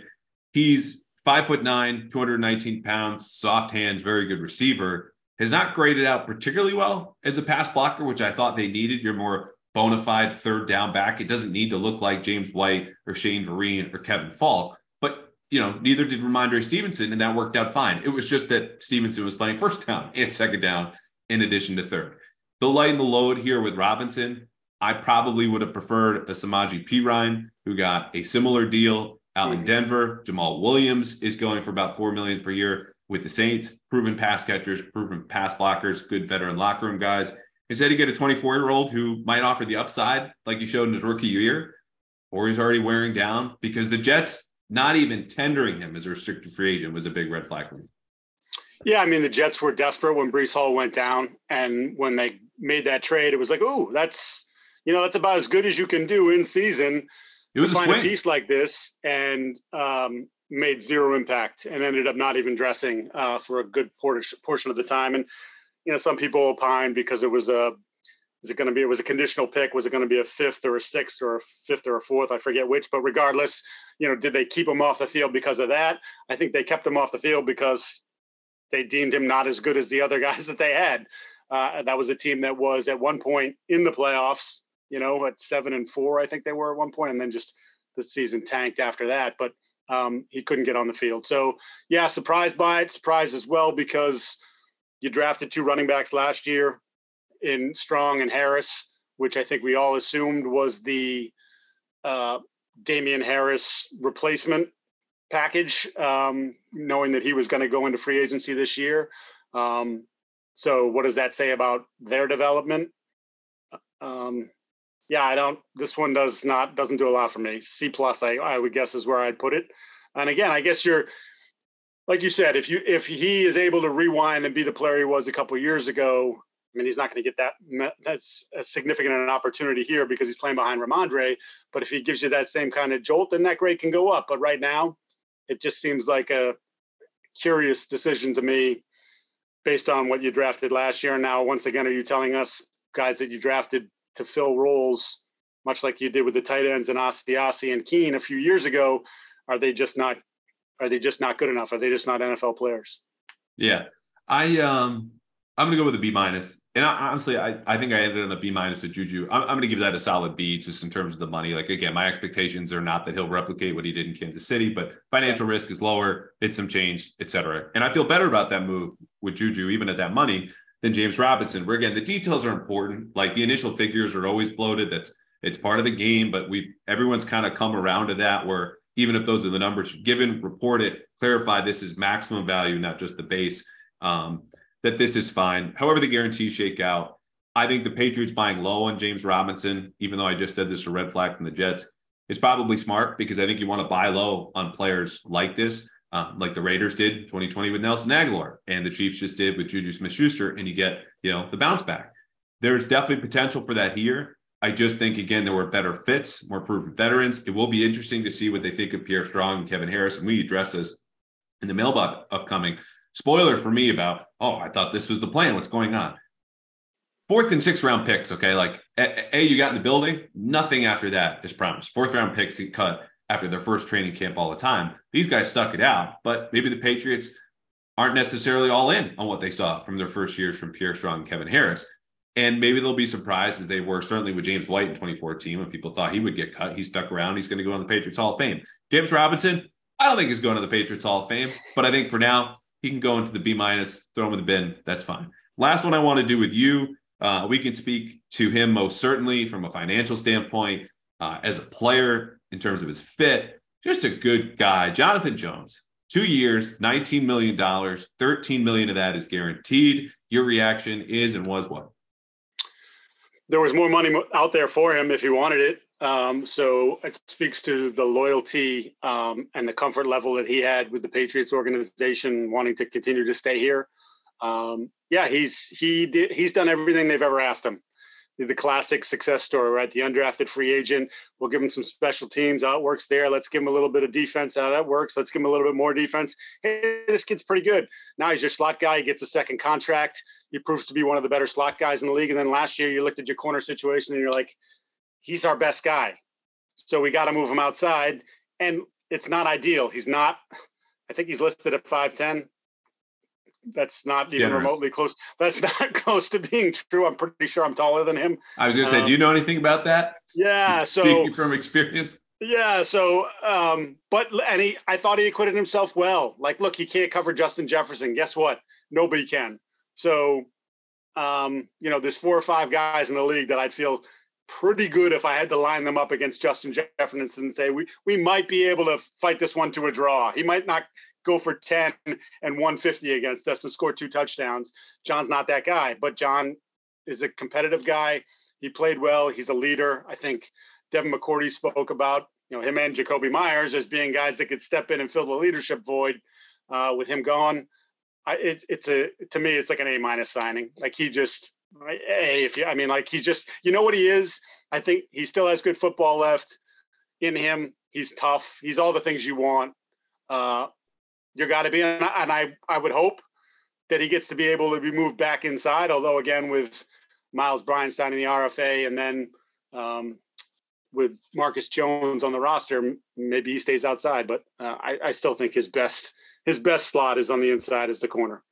Speaker 2: He's five foot nine, 219 pounds, soft hands, very good receiver. Has not graded out particularly well as a pass blocker, which I thought they needed. You're more bona fide third down back. It doesn't need to look like James White or Shane Vereen or Kevin Faulk, but you know, neither did Rhamondre Stevenson, and that worked out fine. It was just that Stevenson was playing first down and second down in addition to third. The light and the load here with Robinson, I probably would have preferred a Samaje Perine, who got a similar deal out in mm-hmm. Denver. Jamaal Williams is going for about four million per year. with the Saints, proven pass catchers, proven pass blockers, good veteran locker room guys. Instead, you get a 24 year old who might offer the upside like he showed in his rookie year, or he's already wearing down because the Jets not even tendering him as a restricted free agent was a big red flag for me.
Speaker 3: Yeah, I mean the Jets were desperate when Breece Hall went down, and when they made that trade, it was like, oh, that's you know that's about as good as you can do in season.
Speaker 2: It was
Speaker 3: to
Speaker 2: a
Speaker 3: find a piece like this, and um, made zero impact, and ended up not even dressing uh, for a good portion portion of the time. And you know, some people opine because it was a is it going to be it was a conditional pick was it going to be a fifth or a sixth or a fifth or a fourth i forget which but regardless you know did they keep him off the field because of that i think they kept him off the field because they deemed him not as good as the other guys that they had uh, that was a team that was at one point in the playoffs you know at seven and four i think they were at one point and then just the season tanked after that but um, he couldn't get on the field so yeah surprised by it surprised as well because you drafted two running backs last year in Strong and Harris, which I think we all assumed was the uh, Damien Harris replacement package, um, knowing that he was going to go into free agency this year. Um, so, what does that say about their development? Um, yeah, I don't. This one does not doesn't do a lot for me. C plus, I, I would guess is where I'd put it. And again, I guess you're like you said, if you if he is able to rewind and be the player he was a couple years ago, I mean, he's not going to get that. That's a significant an opportunity here because he's playing behind Rhamondre. But if he gives you that same kind of jolt, then that grade can go up. But right now, it just seems like a curious decision to me, based on what you drafted last year. And now, once again, are you telling us guys that you drafted to fill roles, much like you did with the tight ends and Asiasi and Keene a few years ago? Are they just not? Are they just not good enough? Are they just not NFL players?
Speaker 2: Yeah, I um I'm going to go with a B minus. And I, honestly, I, I think I ended on a B minus with Juju. I'm, I'm going to give that a solid B just in terms of the money. Like, again, my expectations are not that he'll replicate what he did in Kansas City, but financial risk is lower, it's some change, et cetera. And I feel better about that move with Juju, even at that money, than James Robinson, where again, the details are important. Like the initial figures are always bloated. That's it's part of the game, but we've everyone's kind of come around to that where even if those are the numbers given, report it, clarify this is maximum value, not just the base. Um, that this is fine. However, the guarantees shake out. I think the Patriots buying low on James Robinson, even though I just said this a red flag from the Jets, is probably smart because I think you want to buy low on players like this, um, like the Raiders did 2020 with Nelson Agholor, and the Chiefs just did with Juju Smith-Schuster, and you get you know the bounce back. There's definitely potential for that here. I just think again there were better fits, more proven veterans. It will be interesting to see what they think of Pierre Strong and Kevin Harris, and we address this in the mailbag upcoming spoiler for me about, oh, I thought this was the plan. What's going on? Fourth and sixth round picks. Okay. Like, A, you got in the building. Nothing after that is promised. Fourth round picks get cut after their first training camp all the time. These guys stuck it out, but maybe the Patriots aren't necessarily all in on what they saw from their first years from Pierre Strong and Kevin Harris. And maybe they'll be surprised as they were certainly with James White in 2014 when people thought he would get cut. He stuck around. He's going to go on the Patriots Hall of Fame. James Robinson, I don't think he's going to the Patriots Hall of Fame, but I think for now, he can go into the B minus, throw him in the bin. That's fine. Last one I want to do with you. Uh, we can speak to him most certainly from a financial standpoint, uh, as a player in terms of his fit. Just a good guy, Jonathan Jones. Two years, $19 million, 13 million of that is guaranteed. Your reaction is and was what?
Speaker 3: There was more money out there for him if he wanted it. Um, so it speaks to the loyalty um, and the comfort level that he had with the Patriots organization, wanting to continue to stay here. Um, yeah, he's he did he's done everything they've ever asked him. The classic success story, right? The undrafted free agent. We'll give him some special teams. How it works there. Let's give him a little bit of defense. How that works. Let's give him a little bit more defense. Hey, this kid's pretty good. Now he's your slot guy. He gets a second contract. He proves to be one of the better slot guys in the league. And then last year, you looked at your corner situation and you're like, he's our best guy. So we got to move him outside. And it's not ideal. He's not, I think he's listed at 5'10. That's not even
Speaker 2: Generous.
Speaker 3: remotely close. That's not close to being true. I'm pretty sure I'm taller than him.
Speaker 2: I was going to say,
Speaker 3: Um,
Speaker 2: do you know anything about that?
Speaker 3: Yeah. So
Speaker 2: Speaking from experience.
Speaker 3: yeah. So, um, but and he, I thought he acquitted himself well. Like, look, he can't cover Justin Jefferson. Guess what? Nobody can. So, um, you know, there's four or five guys in the league that I'd feel pretty good if I had to line them up against Justin Jefferson and say we we might be able to fight this one to a draw. He might not go for 10 and 150 against us and score two touchdowns. John's not that guy, but John is a competitive guy. He played well. He's a leader. I think Devin McCourty spoke about you know him and Jakobi Meyers as being guys that could step in and fill the leadership void. Uh, with him gone, I, it, it's a to me it's like an A minus signing. Like he just a if you I mean like he just you know what he is. I think he still has good football left in him. He's tough. He's all the things you want. Uh, you got to be, and I, I would hope that he gets to be able to be moved back inside. Although again, with Myles Bryant signing the RFA, and then um, with Marcus Jones on the roster, maybe he stays outside. But uh, I, I still think his best his best slot is on the inside as the corner.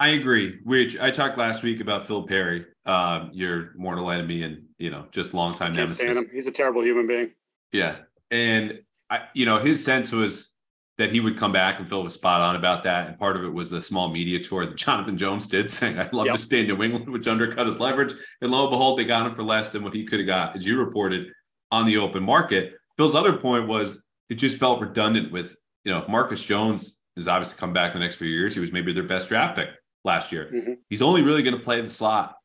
Speaker 2: I agree. Which I talked last week about Phil Perry, uh, your mortal enemy, and you know, just longtime nemesis.
Speaker 3: He's a terrible human being.
Speaker 2: Yeah, and I, you know, his sense was that he would come back, and Phil was spot on about that. And part of it was the small media tour that Jonathan Jones did, saying, "I'd love yep. to stay in New England," which undercut his leverage. And lo and behold, they got him for less than what he could have got, as you reported, on the open market. Phil's other point was it just felt redundant with you know if Marcus Jones has obviously come back in the next few years. He was maybe their best draft pick last year. Mm-hmm. He's only really going to play the slot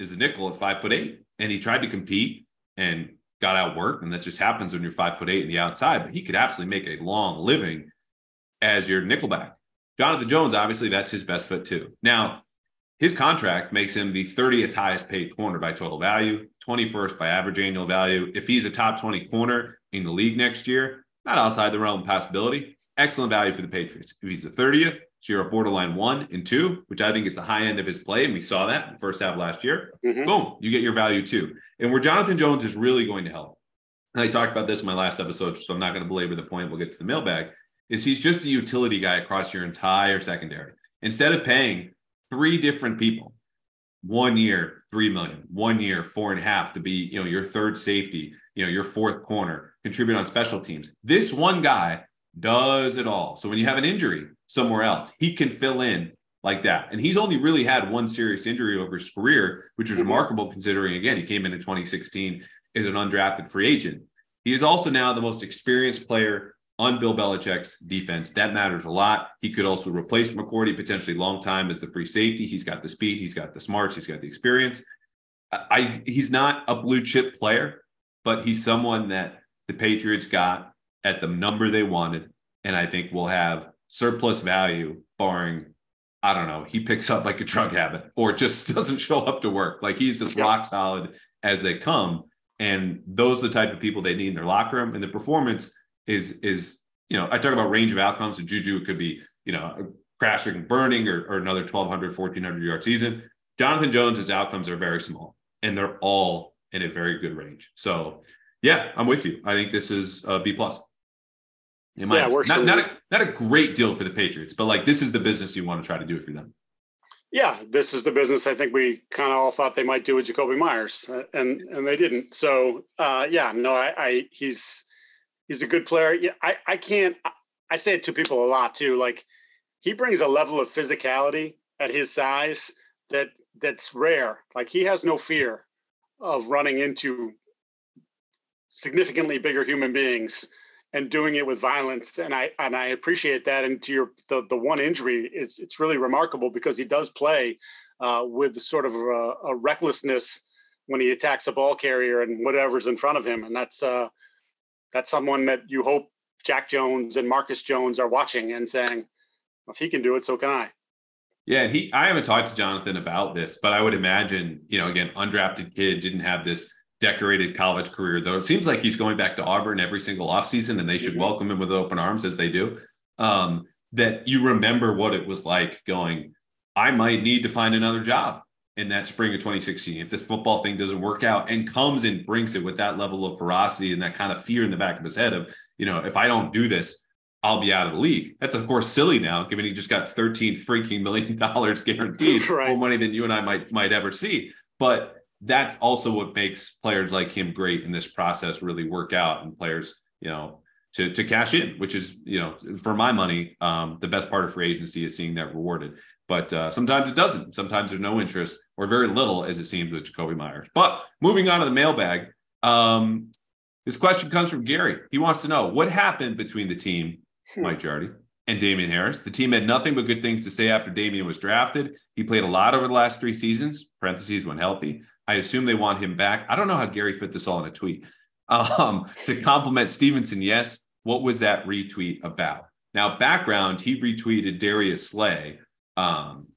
Speaker 2: as a nickel at five foot eight. And he tried to compete and got outworked. And that just happens when you're five foot eight in the outside. But he could absolutely make a long living as your nickelback. Jonathan Jones, obviously, that's his best foot too. Now, his contract makes him the 30th highest paid corner by total value, 21st by average annual value. If he's a top 20 corner in the league next year, not outside the realm of possibility, excellent value for the Patriots. If he's the 30th, so you're a borderline one and two, which I think is the high end of his play. And we saw that in the first half last year. Mm-hmm. Boom, you get your value too. And where Jonathan Jones is really going to help, and I talked about this in my last episode, so I'm not going to belabor the point. We'll get to the mailbag. Is he's just a utility guy across your entire secondary. Instead of paying three different people, one year, three million, one year, four and a half to be, you know, your third safety, you know, your fourth corner, contribute on special teams. This one guy does it all. So when you have an injury somewhere else, he can fill in like that. And he's only really had one serious injury over his career, which is mm-hmm. remarkable considering, again, he came in in 2016 as an undrafted free agent. He is also now the most experienced player on Bill Belichick's defense. That matters a lot. He could also replace McCourty potentially long time as the free safety. He's got the speed, he's got the smarts, he's got the experience. I he's not a blue chip player, but he's someone that the Patriots got at the number they wanted, and I think will have surplus value, barring I don't know, he picks up like a drug habit or just doesn't show up to work. Like he's as yeah. rock solid as they come. And those are the type of people they need in their locker room. And the performance is is, you know, I talk about range of outcomes. So Juju could be, you know, crashing, and burning, or, or another 1,200, 1,400 yard season. Jonathan Jones's outcomes are very small and they're all in a very good range. So yeah, I'm with you. I think this is a B plus. In my yeah, not, not, a, not a great deal for the Patriots, but like this is the business you want to try to do for them.
Speaker 3: Yeah, this is the business I think we kind of all thought they might do with Jakobi Meyers, uh, and and they didn't. So uh, yeah, no, I, I he's he's a good player. Yeah, I I can't. I say it to people a lot too. Like he brings a level of physicality at his size that that's rare. Like he has no fear of running into significantly bigger human beings and doing it with violence and i and i appreciate that. And to your the, the one injury it's it's really remarkable because he does play uh, with sort of a, a, recklessness when he attacks a ball carrier and whatever's in front of him. And that's uh that's someone that you hope jack jones and marcus jones are watching and saying if he can do it so can i.
Speaker 2: Yeah, and he I haven't talked to Jonathan about this, but I would imagine, you know, again, undrafted kid, didn't have this decorated college career, though it seems like he's going back to Auburn every single offseason and they should mm-hmm. welcome him with open arms as they do. Um, that you remember what it was like going, I might need to find another job in that spring of 2016 if this football thing doesn't work out and comes and brings it with that level of ferocity and that kind of fear in the back of his head of, you know, if I don't do this, I'll be out of the league. That's of course silly now, given he just got 13 freaking million dollars guaranteed, right. more money than you and I might might ever see. But that's also what makes players like him great in this process really work out and players, you know, to, to cash in, which is, you know, for my money, um, the best part of free agency is seeing that rewarded. But uh, sometimes it doesn't. Sometimes there's no interest or very little, as it seems with Jakobi Meyers. But moving on to the mailbag, um, this question comes from Gary. He wants to know what happened between the team, hmm. Mike Giardi, and Damien Harris. The team had nothing but good things to say after Damien was drafted. He played a lot over the last three seasons, parentheses, when healthy. I assume they want him back. I don't know how Gary fit this all in a tweet. Um, to compliment Stevenson, yes. What was that retweet about? Now, background, he retweeted Darius Slay, um,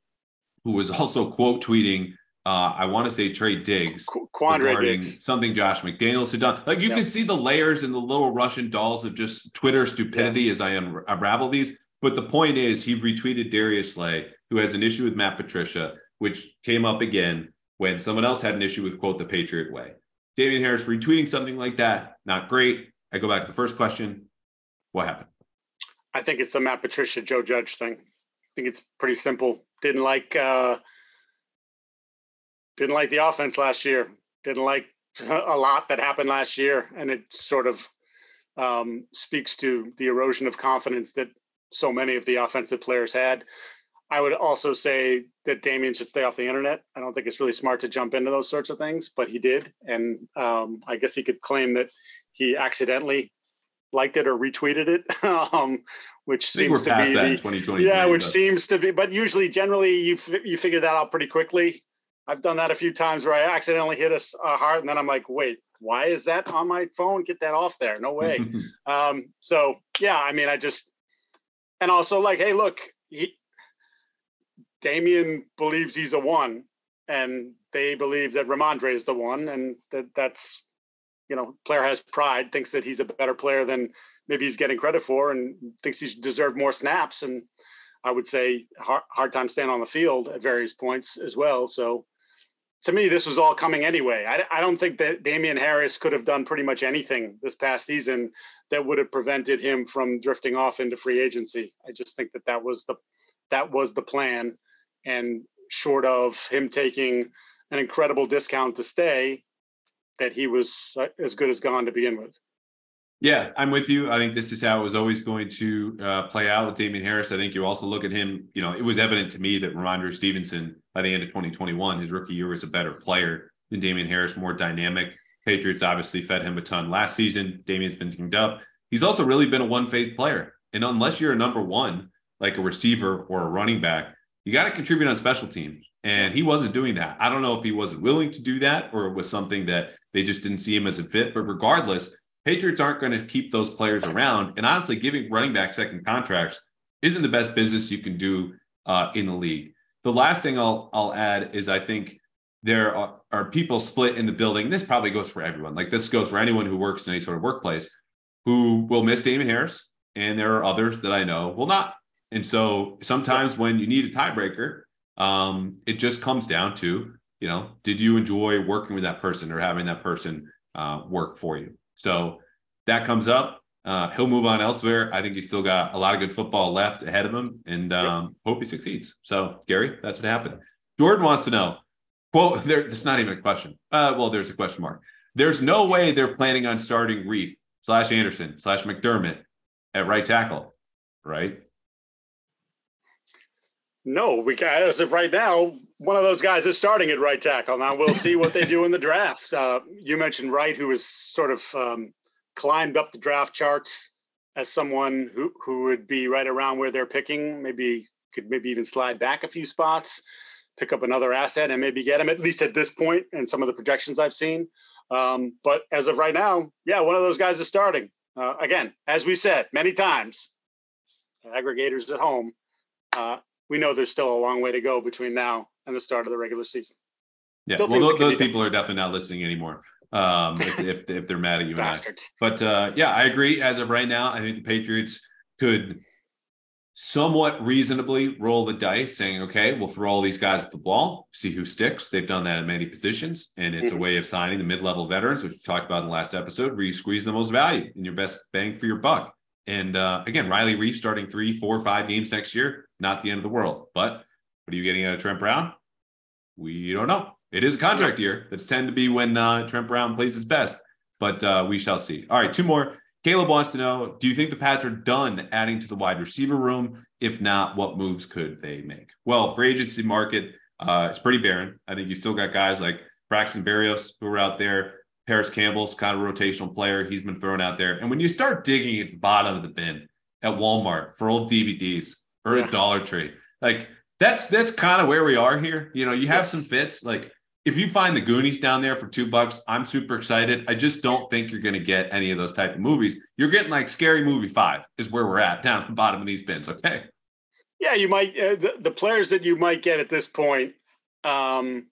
Speaker 2: who was also quote tweeting, uh, I want to say Trey Diggs
Speaker 3: Qu- Quandre Diggs.
Speaker 2: something Josh McDaniels had done. Like you
Speaker 3: Yeah.
Speaker 2: can see the layers and the little Russian dolls of just Twitter stupidity
Speaker 3: Yes.
Speaker 2: as I un- unravel these. But the point is, he retweeted Darius Slay, who has an issue with Matt Patricia, which came up again when someone else had an issue with quote the Patriot way. Damien Harris retweeting something like that, not great. I go back to the first question. What happened?
Speaker 3: I think it's a Matt Patricia, Joe Judge thing. I think it's pretty simple. Didn't like uh didn't like the offense last year. Didn't like a lot that happened last year, and it sort of um, speaks to the erosion of confidence that so many of the offensive players had. I would also say that Damien should stay off the internet. I don't think it's really smart to jump into those sorts of things, but he did, and um, I guess he could claim that he accidentally liked it or retweeted it, um, which
Speaker 2: I think we're
Speaker 3: seems to be the
Speaker 2: 2020.
Speaker 3: yeah, which seems to be, but usually, generally, you f- you figure that out pretty quickly. I've done that a few times where I accidentally hit a, a heart, and then I'm like, wait, why is that on my phone? Get that off there! No way. um, so yeah, I mean, I just, and also like, hey, look, he, Damien believes he's a one, and they believe that Rhamondre is the one, and that that's, you know, player has pride, thinks that he's a better player than maybe he's getting credit for, and thinks he's deserved more snaps, and I would say hard, hard time staying on the field at various points as well. So to me, this was all coming anyway. I, I don't think that Damien Harris could have done pretty much anything this past season that would have prevented him from drifting off into free agency. I just think that that was the that was the plan, and short of him taking an incredible discount to stay, that he was uh, as good as gone to begin with.
Speaker 2: Yeah, I'm with you. I think this is how it was always going to uh, play out with Damien Harris. I think you also look at him, you know, it was evident to me that Rhamondre Stevenson by the end of 2021, his rookie year was a better player than Damien Harris, more dynamic. Patriots obviously fed him a ton last season. Damian's been teamed up. He's also really been a one phase player. And unless you're a number one, like a receiver or a running back, you got to contribute on special teams. And he wasn't doing that. I don't know if he wasn't willing to do that or it was something that they just didn't see him as a fit. But regardless, Patriots aren't going to keep those players around. And honestly, giving running back second contracts isn't the best business you can do uh, in the league. The last thing I'll I'll add is I think there are, are people split in the building. This probably goes for everyone. Like this goes for anyone who works in any sort of workplace who will miss Damien Harris, and there are others that I know will not. And so sometimes when you need a tiebreaker, um, it just comes down to you know, did you enjoy working with that person or having that person uh, work for you? So that comes up. Uh, he'll move on elsewhere. I think he's still got a lot of good football left ahead of him, and um, hope he succeeds. So, Gary, that's what happened. Jordan wants to know. Quote: There, it's not even a question. Uh, well, there's a question mark. There's no way they're planning on starting Reiff slash Anderson slash McDermott at right tackle, right?
Speaker 3: No, we as of right now, one of those guys is starting at right tackle. Now we'll see what they do in the draft. Uh, you mentioned Wright, who has sort of um, climbed up the draft charts as someone who who would be right around where they're picking. Maybe could maybe even slide back a few spots, pick up another asset, and maybe get him at least at this point in some of the projections I've seen. Um, but as of right now, yeah, one of those guys is starting. Uh, again, as we said many times, aggregators at home. Uh, we know there's still a long way to go between now and the start of the regular season.
Speaker 2: Yeah,
Speaker 3: Still
Speaker 2: well, those, those people are definitely not listening anymore. Um, if, if if they're mad at you and I.
Speaker 3: Bastards.
Speaker 2: But uh, yeah, I agree. As of right now, I think the Patriots could somewhat reasonably roll the dice, saying, "Okay, we'll throw all these guys at the ball, see who sticks." They've done that in many positions, and it's
Speaker 3: Mhm.
Speaker 2: a way of signing the mid-level veterans, which we talked about in the last episode, where you squeeze the most value and your best bang for your buck. And uh, again, Riley Reiff starting three, four, five games next year, not the end of the world. But what are you getting out of Trent Brown? We don't know. It is a contract year. That's tend to be when uh, Trent Brown plays his best, but uh, we shall see. All right, two more. Caleb wants to know Do you think the Pats are done adding to the wide receiver room? If not, what moves could they make? Well, free agency market uh, is pretty barren. I think you still got guys like Braxton Berrios who are out there. Parris Campbell's kind of rotational player. He's been thrown out there. And when you start digging at the bottom of the bin, at Walmart for old DVDs or
Speaker 3: Yeah.
Speaker 2: at Dollar Tree. Like that's that's kind of where we are here. You know, you have some fits. Like if you find the Goonies down there for two bucks, I'm super excited. I just don't think you're going to get any of those type of movies. You're getting like Scary Movie Five is where we're at down at the bottom of these bins. Okay.
Speaker 3: Yeah, you might uh, the, the players that you might get at this point um,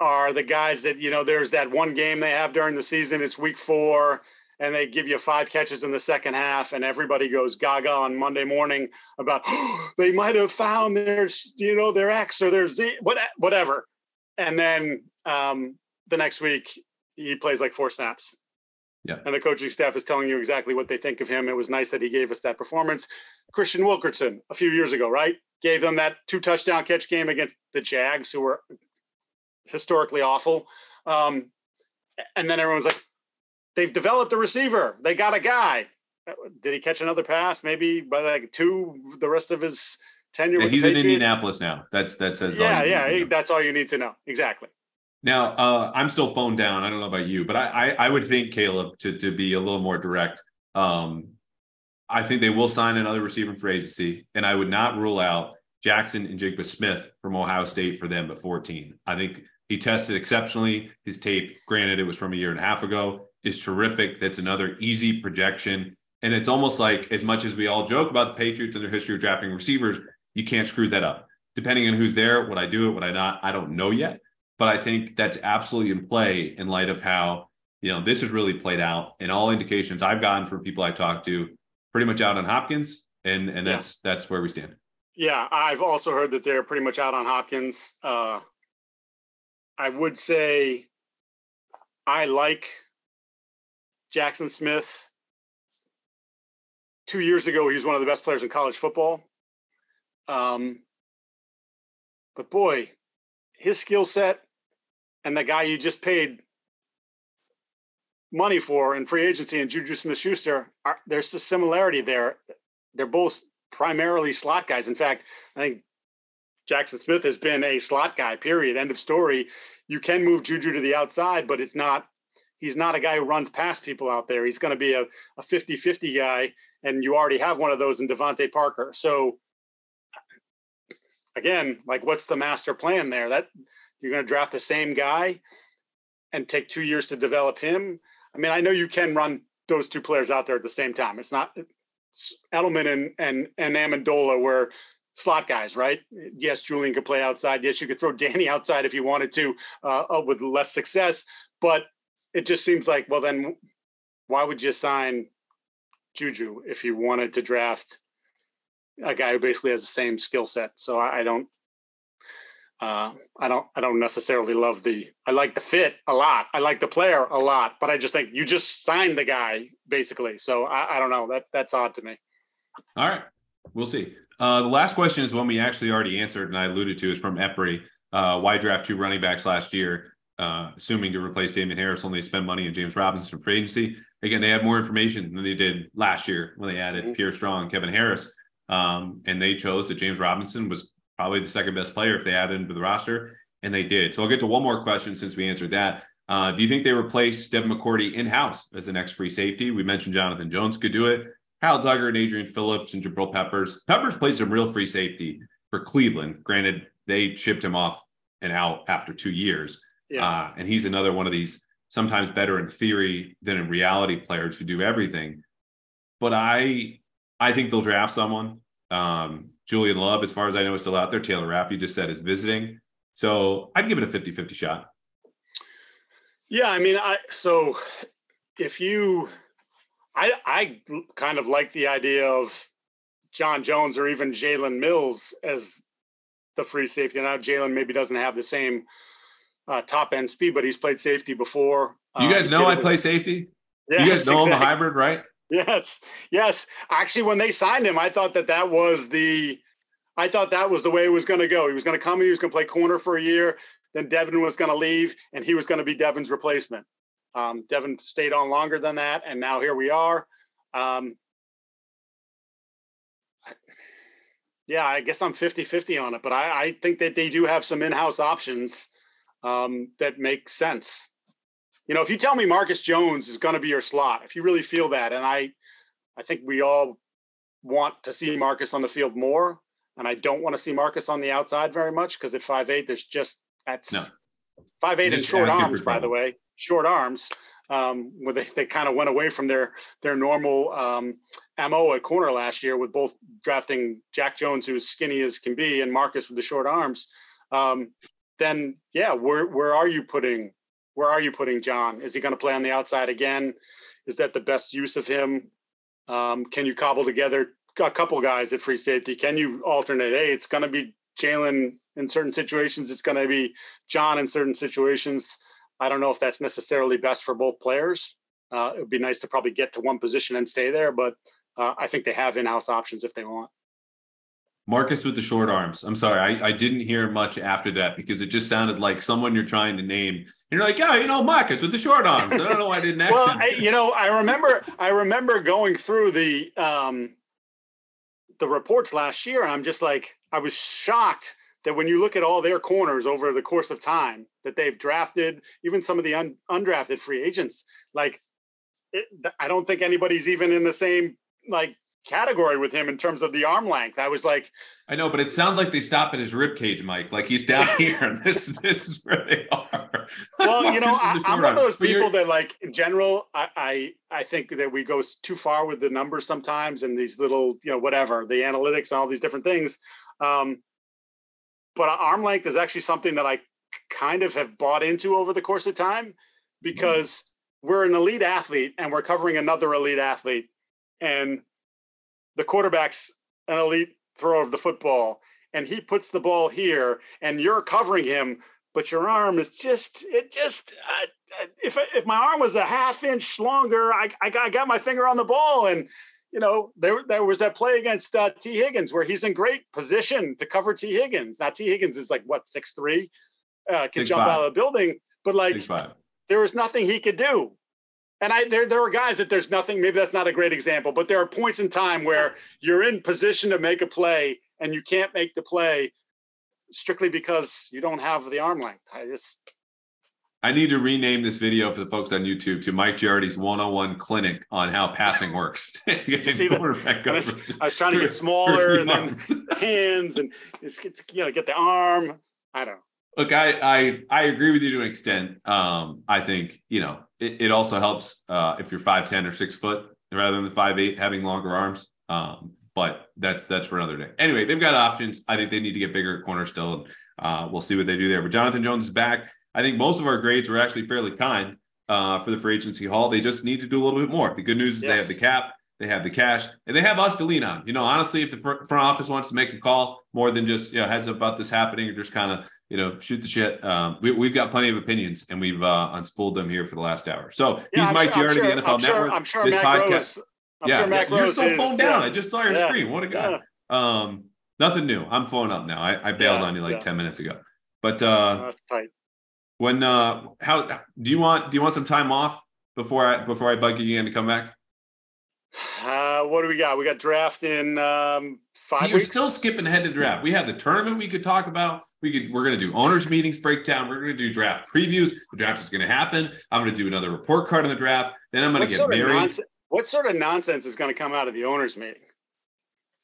Speaker 3: are the guys that you know. There's that one game they have during the season. It's week four, and they give you five catches in the second half, and everybody goes gaga on Monday morning about they might have found their you know their X or their Z, whatever, and then um, the next week he plays like four snaps.
Speaker 2: Yeah.
Speaker 3: And the coaching staff is telling you exactly what they think of him. It was nice that he gave us that performance. Kristian Wilkerson a few years ago, right? Gave them that two touchdown catch game against the Jags, who were historically awful. Um, and then everyone's like, they've developed a receiver. They got a guy. Did he catch another pass? Maybe by like two the rest of his tenure.
Speaker 2: Yeah, he's in Indianapolis now. That's that says all
Speaker 3: Yeah, yeah. That's all you need to know. Exactly.
Speaker 2: Now, uh, I'm still phoned down. I don't know about you, but I, I, I would think Caleb to to be a little more direct. Um, I think they will sign another receiver for agency, and I would not rule out Jackson and Jigba Smith from Ohio State for them at 14. I think he tested exceptionally. His tape, granted, it was from a year and a half ago, is terrific. That's another easy projection. And it's almost like, as much as we all joke about the Patriots and their history of drafting receivers, you can't screw that up. Depending on who's there, would I do it? Would I not? I don't know yet. But I think that's absolutely in play in light of how, you know, this has really played out. And all indications I've gotten from people I talked to, pretty much out on Hopkins. And and
Speaker 3: Yeah.
Speaker 2: that's that's where we stand.
Speaker 3: Yeah, I've also heard that they're pretty much out on Hopkins. Uh, I would say I like Jaxon Smith. Two years ago, he was one of the best players in college football. Um, but boy, his skill set and the guy you just paid money for in free agency and Juju Smith Schuster, there's a similarity there. They're both primarily slot guys. In fact, I think Jaxon Smith has been a slot guy, period. End of story. You can move Juju to the outside, but it's not, he's not a guy who runs past people out there. He's going to be a, a 50 50 guy, and you already have one of those in DeVante Parker. So, again, like what's the master plan there? That you're going to draft the same guy and take two years to develop him. I mean, I know you can run those two players out there at the same time. It's not Edelman and and and Amendola were slot guys, right? Yes, Julian could play outside. Yes, you could throw Danny outside if you wanted to, uh, uh, with less success. But it just seems like, well, then why would you sign Juju if you wanted to draft a guy who basically has the same skill set? So I, I don't. Uh, I don't. I don't necessarily love the. I like the fit a lot. I like the player a lot, but I just think you just signed the guy basically. So I, I don't know. That that's odd to me.
Speaker 2: All right. We'll see. Uh, the last question is one we actually already answered, and I alluded to is from Epry. Uh, why draft two running backs last year, uh, assuming to replace Damien Harris, only spend money on James Robinson free agency? Again, they have more information than they did last year when they added
Speaker 3: Mhm.
Speaker 2: Pierre Strong and Kevin Harris. Um, and they chose that James Robinson was probably the second best player if they added him to the roster, and they did. So I'll get to one more question since we answered that. Uh, do you think they replace Devin McCourty in house as the next free safety? We mentioned Jonathan Jones could do it. Kyle Dugger and Adrian Phillips and Jabril Peppers. Peppers played some real free safety for Cleveland. Granted, they shipped him off and out after two years.
Speaker 3: Yeah.
Speaker 2: Uh, and he's another one of these sometimes better in theory than in reality players who do everything. But I I think they'll draft someone. Um, Julian Love, as far as I know, is still out there. Taylor Rapp, you just said, is visiting. So I'd give it a 50 50 shot.
Speaker 3: Yeah, I mean, I so if you, I I kind of like the idea of John Jones or even Jalen Mills as the free safety. Now Jalen maybe doesn't have the same uh, top end speed, but he's played safety before.
Speaker 2: You
Speaker 3: Uh,
Speaker 2: guys know I play safety.
Speaker 3: Yes,
Speaker 2: you guys know I'm a hybrid, right?
Speaker 3: Yes, yes. Actually, when they signed him, I thought that that was the, I thought that was the way it was going to go. He was going to come, he was going to play corner for a year, then Devin was going to leave, and he was going to be Devin's replacement. Um, Devin stayed on longer than that, and now here we are. Um, yeah, I guess I'm 50 50 on it, but I, I think that they do have some in house options um, that make sense. You know, if you tell me Marcus Jones is going to be your slot, if you really feel that, and I, I think we all want to see Marcus on the field more, and I don't want to see Marcus on the outside very much because at five eight, there's just that's
Speaker 2: No.
Speaker 3: five eight and short arms, by the way, short arms. Um, where they, they kind of went away from their their normal um, mo at corner last year with both drafting Jack Jones, who's skinny as can be, and Marcus with the short arms. Um, then yeah, where where are you putting where are you putting John? Is he going to play on the outside again? Is that the best use of him? Um, can you cobble together a couple guys at free safety? Can you alternate? Hey, it's going to be Jalen in certain situations. It's going to be John in certain situations. I don't know if that's necessarily best for both players. Uh, it would be nice to probably get to one position and stay there, but uh, I think they have in-house options if they want.
Speaker 2: Marcus with the short arms. I'm sorry, I, I didn't hear much after that because it just sounded like someone you're trying to name. And you're like, yeah, you know, Marcus with the short arms. I don't know why I didn't
Speaker 3: well. I, you know, I remember I remember going through the um, the reports last year, and I'm just like, I was shocked that when you look at all their corners over the course of time that they've drafted, even some of the un, undrafted free agents, like it, I don't think anybody's even in the same like category with him in terms of the arm length. I was like,
Speaker 2: I know, but it sounds like they stop at his rib cage, Mike. Like he's down here, and this this is where they are.
Speaker 3: well, you know, I, I'm one of those people that, like, in general, I, I I think that we go too far with the numbers sometimes, and these little, you know, whatever the analytics and all these different things. Um, but arm length is actually something that I kind of have bought into over the course of time because we're an elite athlete and we're covering another elite athlete, and the quarterback's an elite thrower of the football, and he puts the ball here, and you're covering him but your arm is just it just uh, if if my arm was a half inch longer I, I got, I got my finger on the ball. And you know there there was that play against uh, Tee Higgins where he's in great position to cover Tee Higgins. Now Tee Higgins is like what six three uh, can
Speaker 2: Six
Speaker 3: jump
Speaker 2: five.
Speaker 3: out of the building but like
Speaker 2: Six
Speaker 3: there was nothing he could do. And I there there are guys that there's nothing, maybe that's not a great example, but there are points in time where you're in position to make a play and you can't make the play strictly because you don't have the arm length. I just
Speaker 2: I need to rename this video for the folks on YouTube to Mike Giardi's 101 clinic on how passing works.
Speaker 3: see?
Speaker 2: Quarterback
Speaker 3: I was. I was trying to get smaller and then hands and just get you know get the arm. I don't know.
Speaker 2: Look, I, I I agree with you to an extent. Um, I think you know it, it also helps uh, if you're five ten or six foot rather than the five eight having longer arms. Um, but that's that's for another day. Anyway, they've got options. I think they need to get bigger at corner still, and uh, we'll see what they do there. But Jonathan Jones is back. I think most of our grades were actually fairly kind uh, for the free agency haul. They just need to do a little bit more. The good news is they have the cap, they have the cash, and they have us to lean on. You know, honestly, if the front office wants to make a call more than just you know heads up about this happening or just kind of you know shoot the shit, um, we, we've got plenty of opinions and we've uh, unspooled them here for the last hour. So
Speaker 3: Yeah,
Speaker 2: he's
Speaker 3: I'm
Speaker 2: Mike
Speaker 3: sure-
Speaker 2: Giardi,
Speaker 3: sure-
Speaker 2: the NFL
Speaker 3: I'm sure-
Speaker 2: Network.
Speaker 3: I'm sure
Speaker 2: this
Speaker 3: Matt
Speaker 2: podcast.
Speaker 3: Rose- I'm
Speaker 2: yeah,
Speaker 3: sure
Speaker 2: yeah, you're still
Speaker 3: is,
Speaker 2: phoned down.
Speaker 3: yeah.
Speaker 2: I just saw your screen. What a guy. Um, nothing new. I'm phone up now. I, I bailed on you like
Speaker 3: yeah.
Speaker 2: 10 minutes ago. But uh,
Speaker 3: That's tight.
Speaker 2: when uh how do you want do you want some time off before I before I bug you again to come back?
Speaker 3: Uh, what do we got? We got draft in um, five
Speaker 2: You're
Speaker 3: weeks.
Speaker 2: still skipping ahead to draft. We have the tournament we could talk about. We could we're gonna do owners meetings breakdown. We're gonna do draft previews. The draft is gonna happen. I'm gonna do another report card on the draft. Then I'm gonna get married.
Speaker 3: nonsense, what sort of nonsense is going to come out of the owners meeting?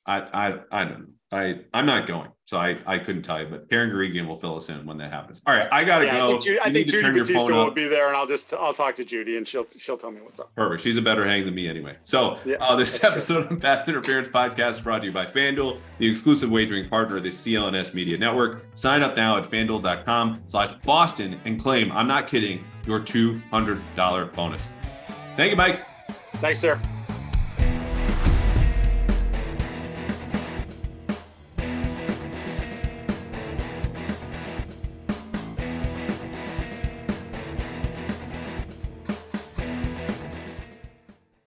Speaker 2: I I I don't know. I I'm not going, so I I couldn't tell you. But Karen Guregian will fill us in when that happens. All right, I gotta
Speaker 3: Yeah,
Speaker 2: go.
Speaker 3: I think, Judy, I think Judy
Speaker 2: Battista
Speaker 3: will be there, and I'll just I'll talk to Judy, and she'll she'll tell me what's up.
Speaker 2: Perfect. She's a better hang than me anyway. So
Speaker 3: Yeah,
Speaker 2: uh, this
Speaker 3: that's true.
Speaker 2: episode of Pats Interference Podcast is brought to you by FanDuel, the exclusive wagering partner of the CLNS Media Network. Sign up now at fanduel.com slash Boston and claim, I'm not kidding, your $200 bonus. Thank you, Mike.
Speaker 3: Thanks, sir.